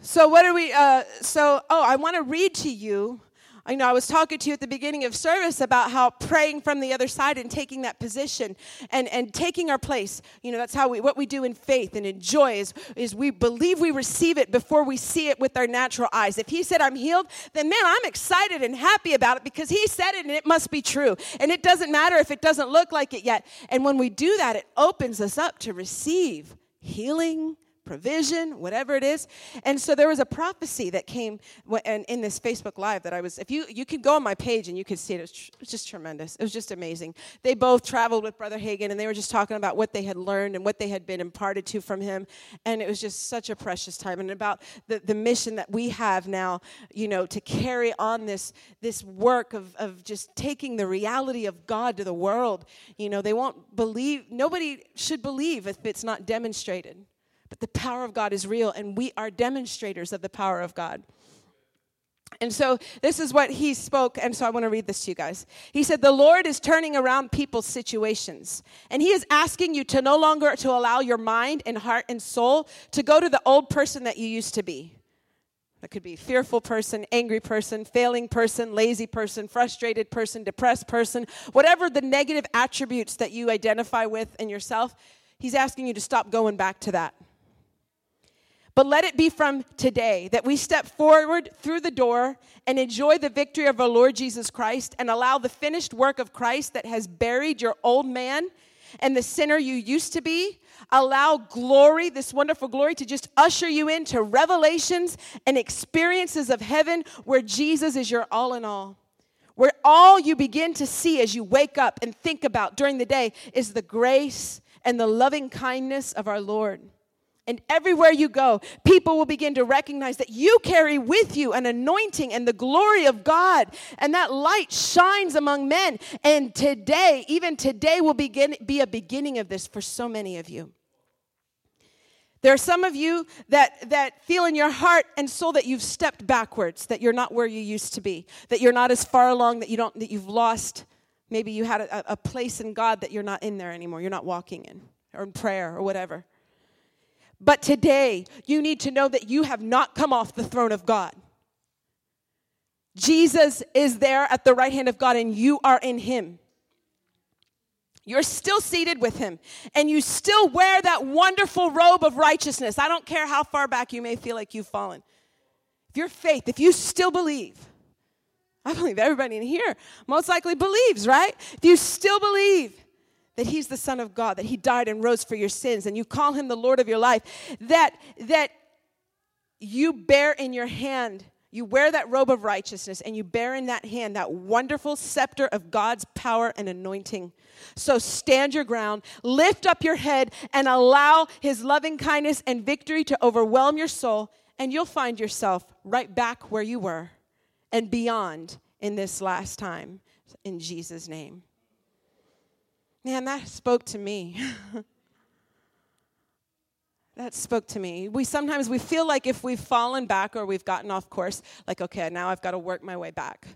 so, what are we? Uh, so, oh, I want to read to you. I know I was talking to you at the beginning of service about how praying from the other side and taking that position and, and taking our place. You know, that's how we, what we do in faith and in joy is, is we believe we receive it before we see it with our natural eyes. If he said, I'm healed, then man, I'm excited and happy about it because he said it and it must be true. And it doesn't matter if it doesn't look like it yet. And when we do that, it opens us up to receive healing provision, whatever it is. And so there was a prophecy that came in this Facebook Live that I was, if you, you could go on my page and you could see it, it was, tr- it was just tremendous. It was just amazing. They both traveled with Brother Hagin and they were just talking about what they had learned and what they had been imparted to from him. And it was just such a precious time and about the, the mission that we have now, you know, to carry on this, this work of, of just taking the reality of God to the world. You know, they won't believe, nobody should believe if it's not demonstrated. But the power of God is real, and we are demonstrators of the power of God. And so this is what he spoke, and so I want to read this to you guys. He said, The Lord is turning around people's situations, and he is asking you to no longer to allow your mind and heart and soul to go to the old person that you used to be. That could be fearful person, angry person, failing person, lazy person, frustrated person, depressed person, whatever the negative attributes that you identify with in yourself, he's asking you to stop going back to that. But let it be from today that we step forward through the door and enjoy the victory of our Lord Jesus Christ and allow the finished work of Christ that has buried your old man and the sinner you used to be. Allow glory, this wonderful glory, to just usher you into revelations and experiences of heaven where Jesus is your all in all. Where all you begin to see as you wake up and think about during the day is the grace and the loving kindness of our Lord. And everywhere you go, people will begin to recognize that you carry with you an anointing and the glory of God. And that light shines among men. And today, even today, will begin, be a beginning of this for so many of you. There are some of you that, that feel in your heart and soul that you've stepped backwards, that you're not where you used to be, that you're not as far along, that, you don't, that you've lost. Maybe you had a, a place in God that you're not in there anymore, you're not walking in, or in prayer, or whatever. But today, you need to know that you have not come off the throne of God. Jesus is there at the right hand of God, and you are in Him. You're still seated with Him, and you still wear that wonderful robe of righteousness. I don't care how far back you may feel like you've fallen. If your faith, if you still believe, I believe everybody in here most likely believes, right? If you still believe, that he's the son of God, that he died and rose for your sins and you call him the Lord of your life, that that you bear in your hand you wear that robe of righteousness and you bear in that hand that wonderful scepter of God's power and anointing. So stand your ground, lift up your head, and allow His loving kindness and victory to overwhelm your soul, and you'll find yourself right back where you were and beyond in this last time in Jesus' name. Man, that spoke to me. that spoke to me. We sometimes we feel like if we've fallen back or we've gotten off course, like okay, now I've got to work my way back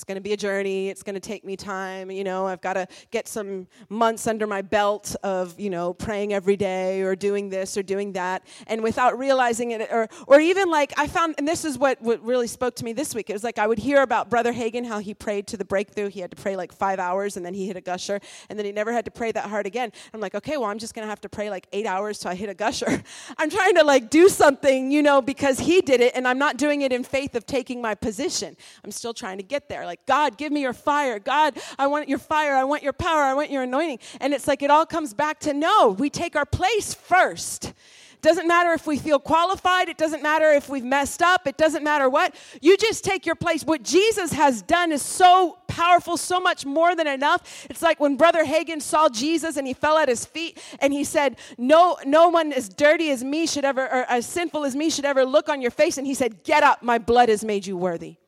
it's going to be a journey. It's going to take me time you know. I've got to get some months under my belt of you know praying every day or doing this or doing that. And without realizing it or or even like i found and this is what, what really spoke to me this week. It was like i would hear about brother Hagin how he prayed to the breakthrough. He had to pray like five hours and then he hit a gusher and then he never had to pray that hard again. I'm like okay well i'm just going to have to pray like eight hours till i hit a gusher. I'm trying to like do something you know because he did it and i'm not doing it in faith of taking my position. I'm still trying to get there like, God, give me your fire. God, I want your fire. I want your power. I want your anointing. And it's like it all comes back to no, we take our place first. Doesn't matter if we feel qualified. It doesn't matter if we've messed up. It doesn't matter what. You just take your place. What Jesus has done is so powerful, so much more than enough. It's like when Brother Hagin saw Jesus and he fell at his feet and he said, No, no one as dirty as me should ever, or as sinful as me should ever look on your face. And he said, Get up, my blood has made you worthy.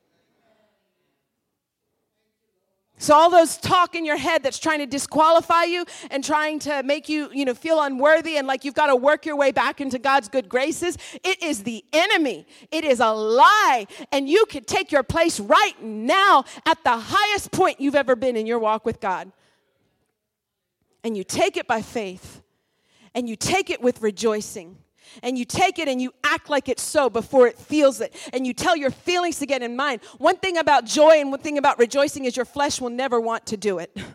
So all those talk in your head that's trying to disqualify you and trying to make you, you know, feel unworthy and like you've got to work your way back into God's good graces, it is the enemy. It is a lie. And you could take your place right now at the highest point you've ever been in your walk with God. And you take it by faith. And you take it with rejoicing and you take it and you act like it's so before it feels it. And you tell your feelings to get in mind. One thing about joy and one thing about rejoicing is your flesh will never want to do it.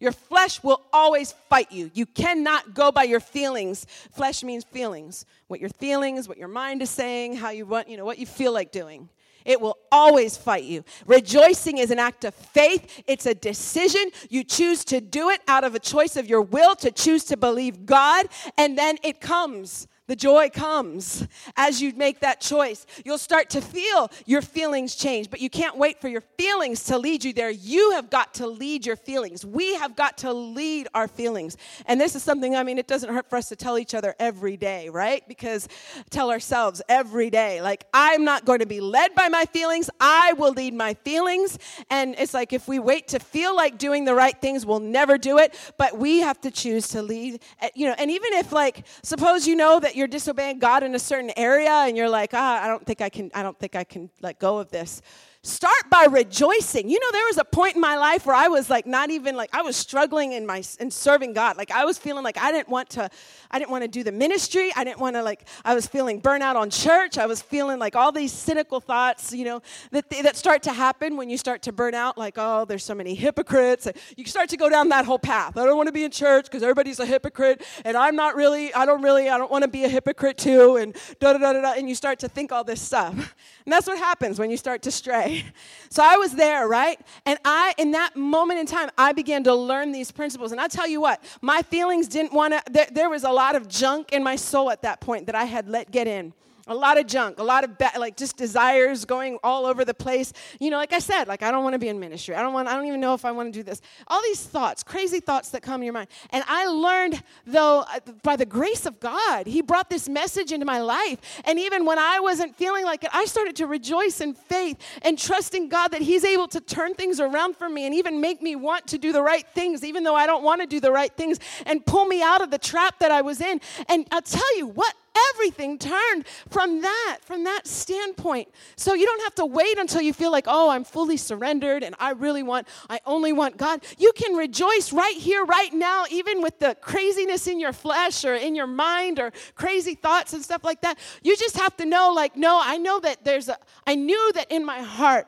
Your flesh will always fight you. You cannot go by your feelings. Flesh means feelings. What your feelings what your mind is saying how you want you know what you feel like doing. It will always fight you. Rejoicing is an act of faith. It's a decision. You choose to do it out of a choice of your will to choose to believe God, and then it comes. The joy comes as you make that choice. You'll start to feel your feelings change, but you can't wait for your feelings to lead you there. You have got to lead your feelings. We have got to lead our feelings. And this is something, I mean, it doesn't hurt for us to tell each other every day, right? Because tell ourselves every day, like, I'm not going to be led by my feelings, I will lead my feelings. And it's like if we wait to feel like doing the right things, we'll never do it, but we have to choose to lead, eh, you know, and even if, like, suppose you know that you're disobeying God in a certain area and you're like, ah, I don't think I can, I don't think I can let go of this. Start by rejoicing. You know, there was a point in my life where I was like not even like I was struggling in my in serving God. Like I was feeling like I didn't want to I didn't want to do the ministry. I didn't want to like I was feeling burnout on church. I was feeling like all these cynical thoughts, you know, that that start to happen when you start to burn out like oh, there's so many hypocrites. You start to go down that whole path. I don't want to be in church because everybody's a hypocrite and I'm not really I don't really I don't want to be a hypocrite too and da da da da and you start to think all this stuff. And that's what happens when you start to stray. So I was there, right? And I, in that moment in time, I began to learn these principles. And I tell you what, my feelings didn't want to, there, there was a lot of junk in my soul at that point that I had let get in a lot of junk, a lot of be- like just desires going all over the place. You know, like I said, like I don't want to be in ministry. I don't want. I don't even know if I want to do this. All these thoughts, crazy thoughts that come in your mind. And I learned though uh, by the grace of God, He brought this message into my life. And even when I wasn't feeling like it, I started to rejoice in faith and trusting God that He's able to turn things around for me and even make me want to do the right things, even though I don't want to do the right things, and pull me out of the trap that I was in. And I'll tell you what everything turned from that, from that standpoint. So you don't have to wait until you feel like, oh, I'm fully surrendered and I really want, I only want God. You can rejoice right here, right now, even with the craziness in your flesh or in your mind or crazy thoughts and stuff like that. You just have to know, like, no, I know that there's a, I knew that in my heart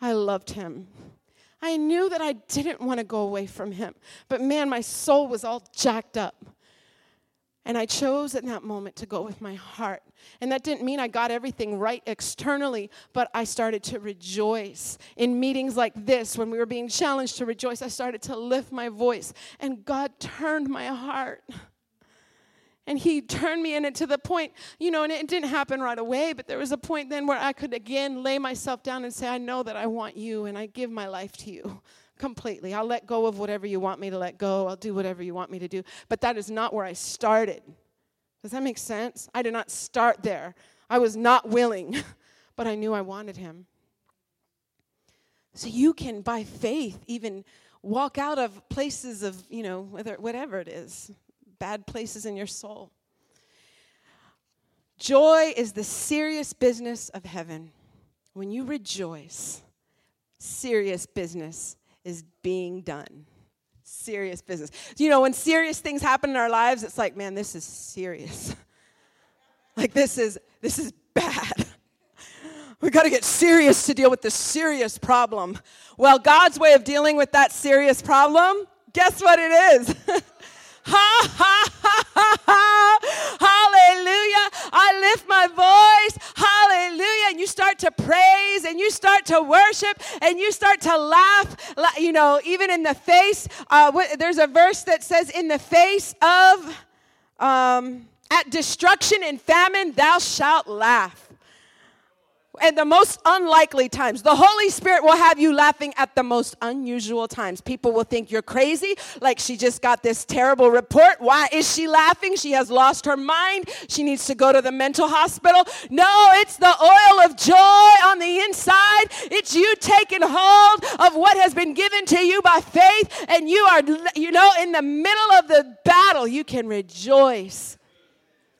I loved him. I knew that I didn't want to go away from him. But man, my soul was all jacked up. And I chose in that moment to go with my heart. And that didn't mean I got everything right externally, but I started to rejoice. In meetings like this, when we were being challenged to rejoice, I started to lift my voice. And God turned my heart. And He turned me in it to the point, you know, and it didn't happen right away, but there was a point then where I could again lay myself down and say, I know that I want you, and I give my life to you completely. I'll let go of whatever you want me to let go. I'll do whatever you want me to do. But that is not where I started. Does that make sense? I did not start there. I was not willing, but I knew I wanted him. So you can, by faith, even walk out of places of, you know, whether, whatever it is, bad places in your soul. Joy is the serious business of heaven. When you rejoice, serious business is being done. Serious business. You know, when serious things happen in our lives, it's like, man, this is serious. like this is this is bad. we got to get serious to deal with this serious problem. Well, God's way of dealing with that serious problem, guess what it is? Ha ha ha. Hallelujah. I lift my voice. Hallelujah. And you start to praise and you start to worship and you start to laugh. You know, even in the face, uh, there's a verse that says, In the face of, um, at destruction and famine, thou shalt laugh at the most unlikely times. The Holy Spirit will have you laughing at the most unusual times. People will think you're crazy, like she just got this terrible report. Why is she laughing? She has lost her mind. She needs to go to the mental hospital. No, it's the oil of joy on the inside. It's you taking hold of what has been given to you by faith, and you are, you know, in the middle of the battle, you can rejoice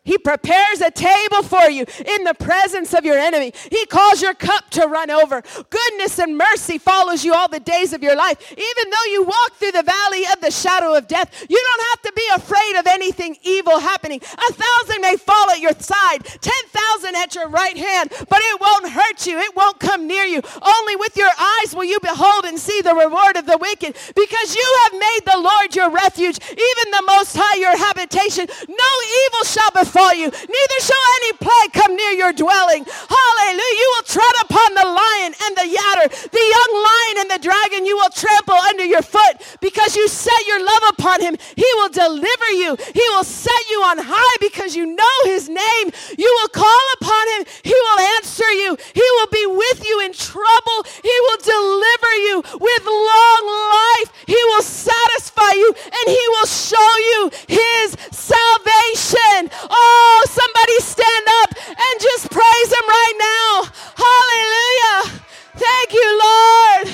he prepares a table for you in the presence of your enemy. He calls your cup to run over. Goodness and mercy follows you all the days of your life. Even though you walk through the valley of the shadow of death, you don't have to be afraid of anything evil happening. A thousand may fall at your side, 10,000 at your right hand, but it won't hurt you. It won't come near you. Only with your eyes will you behold and see the reward of the wicked because you have made the Lord your refuge, even the Most High your habitation. No evil shall befall you, neither shall any plague come near your dwelling. Hallelujah. You will tread upon the lion and the adder, the young lion and the dragon you will trample under your foot because you set your love upon him. He will deliver you. He will set you on high because you know his name. You will call upon him. He will answer you. He will be with you in trouble. He will deliver you with long life. He will satisfy you and he will show you his salvation. Oh, Oh, somebody stand up and just praise him right now. Hallelujah. Thank you, Lord.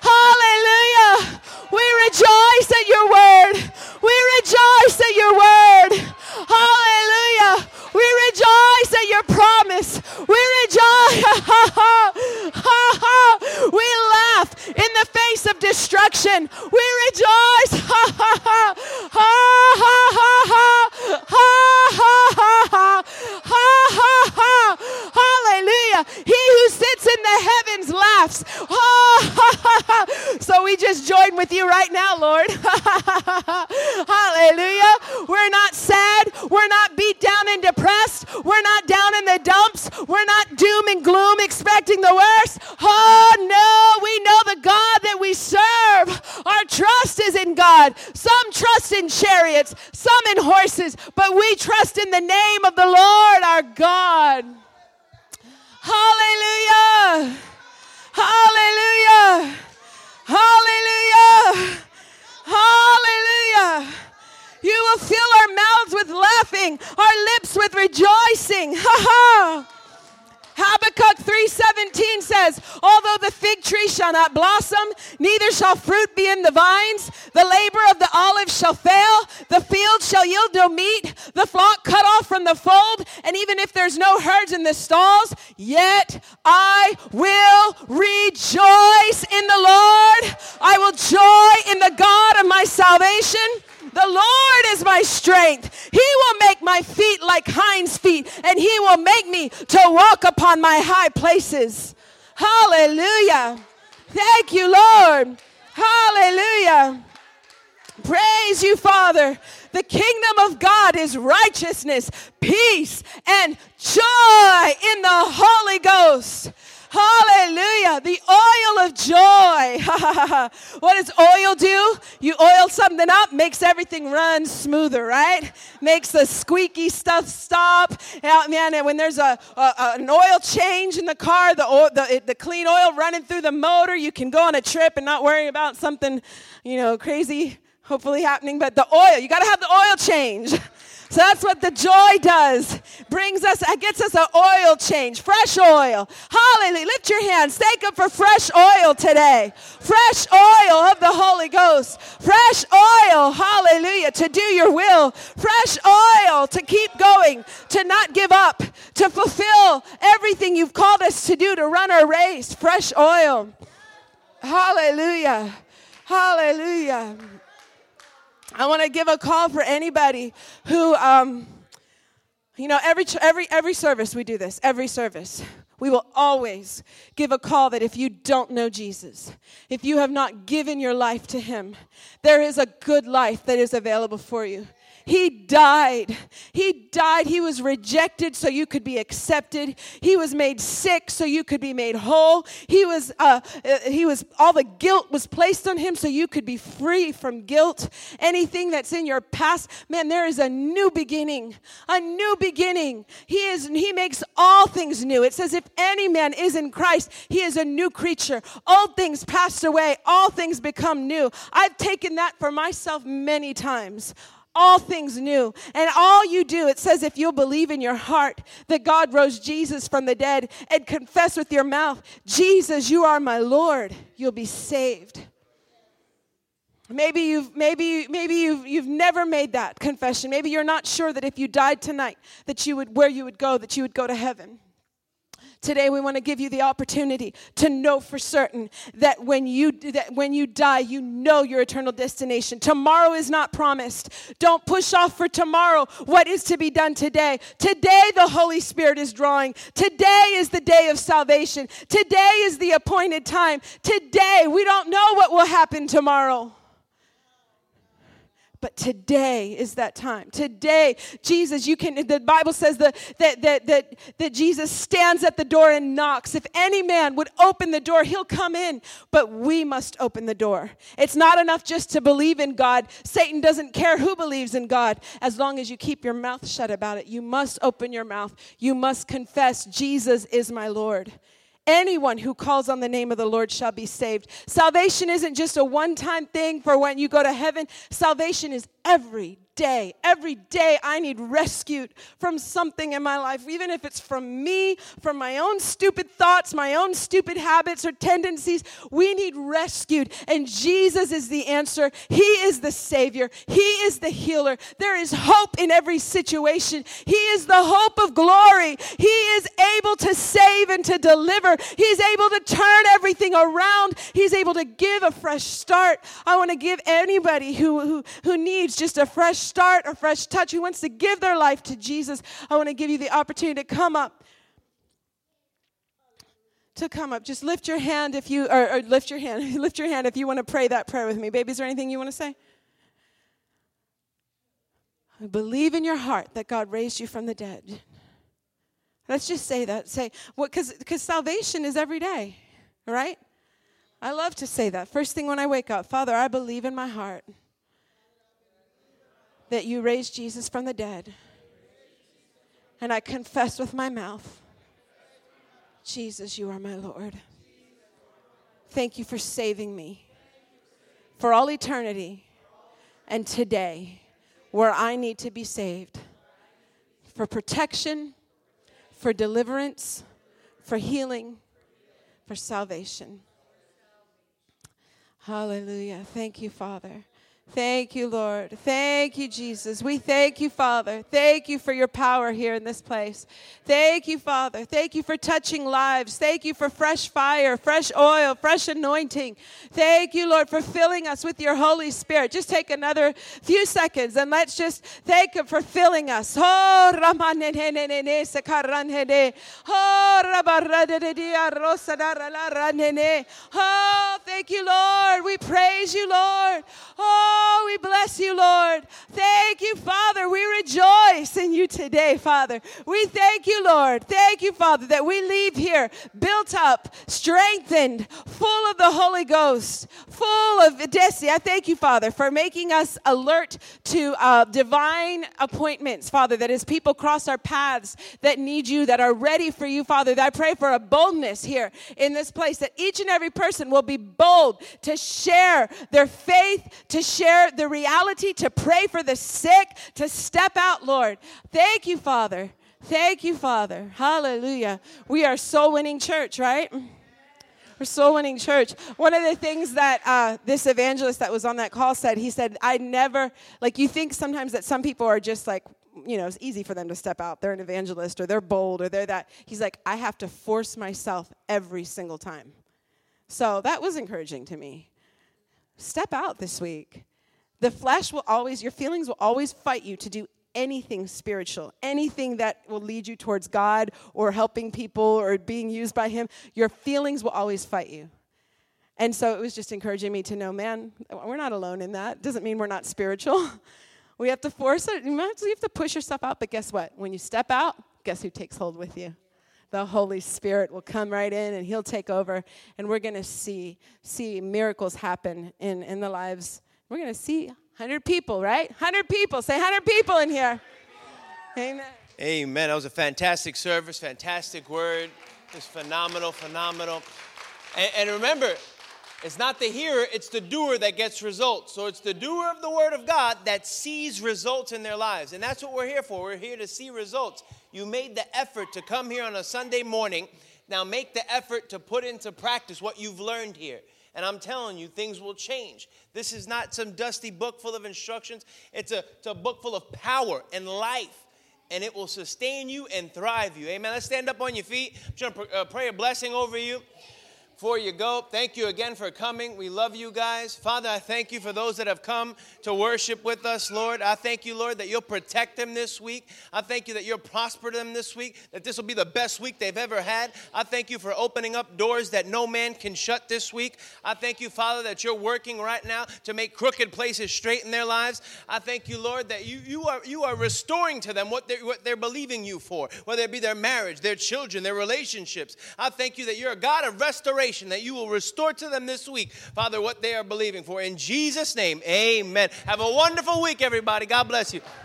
Hallelujah. We rejoice at your word. We rejoice at your word. Hallelujah. We rejoice at your promise. We rejoice. we laugh in the face of destruction. We rejoice. Hallelujah. He who sits in the heavens laughs. so we just join with you right now, Lord. Hallelujah. We're not sad. We're not beat down and depressed depressed. We're not down in the dumps. We're not doom and gloom expecting the worst. Oh, no, we know the God that we serve. Our trust is in God. Some trust in chariots, some in horses, but we trust in the name of the Lord our God. Hallelujah. Hallelujah. Hallelujah. Hallelujah. You will fill our mouths with laughing, our lips with rejoicing. Ha ha. Habakkuk 3:17 says, "Although the fig tree shall not blossom, neither shall fruit be in the vines, the labor of the olive shall fail, the field shall yield no meat, the flock cut off from the fold, and even if there's no herds in the stalls, yet I will rejoice in the Lord. I will joy in the God of my salvation." The Lord is my strength. He will make my feet like hinds' feet, and He will make me to walk upon my high places. Hallelujah. Thank you, Lord. Hallelujah. Praise you, Father. The kingdom of God is righteousness, peace, and joy in the Holy Ghost. Hallelujah. The oil of joy. what does oil do? You oil something up, makes everything run smoother, right? Makes the squeaky stuff stop. Yeah, man, when there's a, a, an oil change in the car, the, oil, the, the clean oil running through the motor, you can go on a trip and not worry about something, you know, crazy hopefully happening. But the oil, you got to have the oil change. So that's what the joy does. Brings us, it gets us an oil change, fresh oil. Hallelujah. Lift your hands. Thank Him for fresh oil today. Fresh oil of the Holy Ghost. Fresh oil, hallelujah, to do your will. Fresh oil to keep going, to not give up, to fulfill everything you've called us to do, to run our race. Fresh oil. Hallelujah. Hallelujah. I want to give a call for anybody who, um, you know, every, every, every service we do this, every service. We will always give a call that if you don't know Jesus, if you have not given your life to Him, there is a good life that is available for you. He died. He died. He was rejected so you could be accepted. He was made sick so you could be made whole. He was, uh, uh, he was, all the guilt was placed on him so you could be free from guilt. Anything that's in your past, man, there is a new beginning. A new beginning. He is, he makes all things new. It says, if any man is in Christ, he is a new creature. Old things passed away, all things become new. I've taken that for myself many times all things new. And all you do, it says, if you'll believe in your heart that God rose Jesus from the dead and confess with your mouth, Jesus, you are my Lord, you'll be saved. Maybe you've maybe maybe you've you've never made that confession. Maybe you're not sure that if you died tonight that you would where you would go, that you would go to heaven. Today we want to give you the opportunity to know for certain that when you that when you die, you know your eternal destination. Tomorrow is not promised. Don't push off for tomorrow what is to be done today. Today the Holy Spirit is drawing. Today is the day of salvation. Today is the appointed time. Today we don't know what will happen tomorrow. But today is that time. Today, Jesus, you can, the Bible says that, that, that, that, that Jesus stands at the door and knocks. If any man would open the door, he'll come in. But we must open the door. It's not enough just to believe in God. Satan doesn't care who believes in God as long as you keep your mouth shut about it. You must open your mouth. You must confess, Jesus is my Lord. Anyone who calls on the name of the Lord shall be saved. Salvation isn't just a one time thing for when you go to heaven, salvation is every day. Every day I need rescued from something in my life, even if it's from me, from my own stupid thoughts, my own stupid habits or tendencies. We need rescued. And Jesus is the answer. He is the Savior. He is the healer. There is hope in every situation. He is the hope of glory. He is able to save and to deliver. He's able to turn everything around. He's able to give a fresh start. I want to give anybody who, who, who needs just a fresh start, a fresh touch, who wants to give their life to Jesus, I want to give you the opportunity to come up. To come up. Just lift your hand if you, or, or lift your hand, lift your hand if you want to pray that prayer with me. Baby, is there anything you want to say? Believe in your heart that God raised you from the dead. Let's just say that. Say, what, because because salvation is every day, right? I love to say that. First thing when I wake up, Father, I believe in my heart that you raised Jesus from the dead. And I confess with my mouth, Jesus, you are my Lord. Thank you for saving me for all eternity and today, where I need to be saved for protection, for deliverance, for healing, for salvation. Hallelujah. Thank you, Father. Thank you, Lord. Thank you, Jesus. We thank you, Father. Thank you for your power here in this place. Thank you, Father. Thank you for touching lives. Thank you for fresh fire, fresh oil, fresh anointing. Thank you, Lord, for filling us with your Holy Spirit. Just take another few seconds and let's just thank Him for filling us. Oh, oh, oh thank you, Lord. We praise you, Lord. Oh, Oh, we bless you, Lord. Thank you, Father. We rejoice in you today, Father. We thank you, Lord. Thank you, Father, that we leave here built up, strengthened, full of the Holy Ghost, full of Desi. I thank you, Father, for making us alert to uh, divine appointments, Father, that as people cross our paths that need you, that are ready for you, Father, that I pray for a boldness here in this place, that each and every person will be bold to share their faith, to share share the reality, to pray for the sick, to step out, Lord. Thank you, Father. Thank you, Father. Hallelujah. We are soul winning church, right? We're soul winning church. One of the things that uh, this evangelist that was on that call said, he said, I never, like, you think sometimes that some people are just like, you know, it's easy for them to step out. They're an evangelist or they're bold or they're that. He's like, I have to force myself every single time. So that was encouraging to me. Step out this week. The flesh will always, your feelings will always fight you to do anything spiritual, anything that will lead you towards God or helping people or being used by Him, your feelings will always fight you. And so it was just encouraging me to know, man, we're not alone in that. Doesn't mean we're not spiritual. We have to force it. You have to push yourself out. But guess what? When you step out, guess who takes hold with you? The Holy Spirit will come right in and He'll take over. And we're going to see, see miracles happen in, in the lives. We're going to see 100 people, right? 100 people. Say 100 people in here. Amen. Amen. That was a fantastic service, fantastic word. Just phenomenal, phenomenal. And, and, remember, it's not the hearer, it's the doer that gets results. So it's the doer of the word of God that sees results in their lives. And that's what we're here for. We're here to see results. You made the effort to come here on a Sunday morning. Now make the effort to put into practice what you've learned here. And I'm telling you, things will change. This is not some dusty book full of instructions, it's a, it's a book full of power and life. And it will sustain you and thrive you. Amen. Let's stand up on your feet. I'm to uh, pray a blessing over you before you go, thank you again for coming. We love you guys. Father, I thank you for those that have come to worship with us, Lord. I thank you, Lord, that you'll protect them this week. I thank you that you'll prosper them this week, that this will be the best week they've ever had. I thank you for opening up doors that no man can shut this week. I thank you, Father, that you're working right now to make crooked places straight in their lives. I thank you, Lord, that you, you, are, you are restoring to them what they're, what they're believing you for, whether it be their marriage, their children, their relationships. I thank you that you're a God of restoration that you will restore to them this week, Father, what they are believing for. In Jesus' name, amen. Have a wonderful week, everybody. God bless you.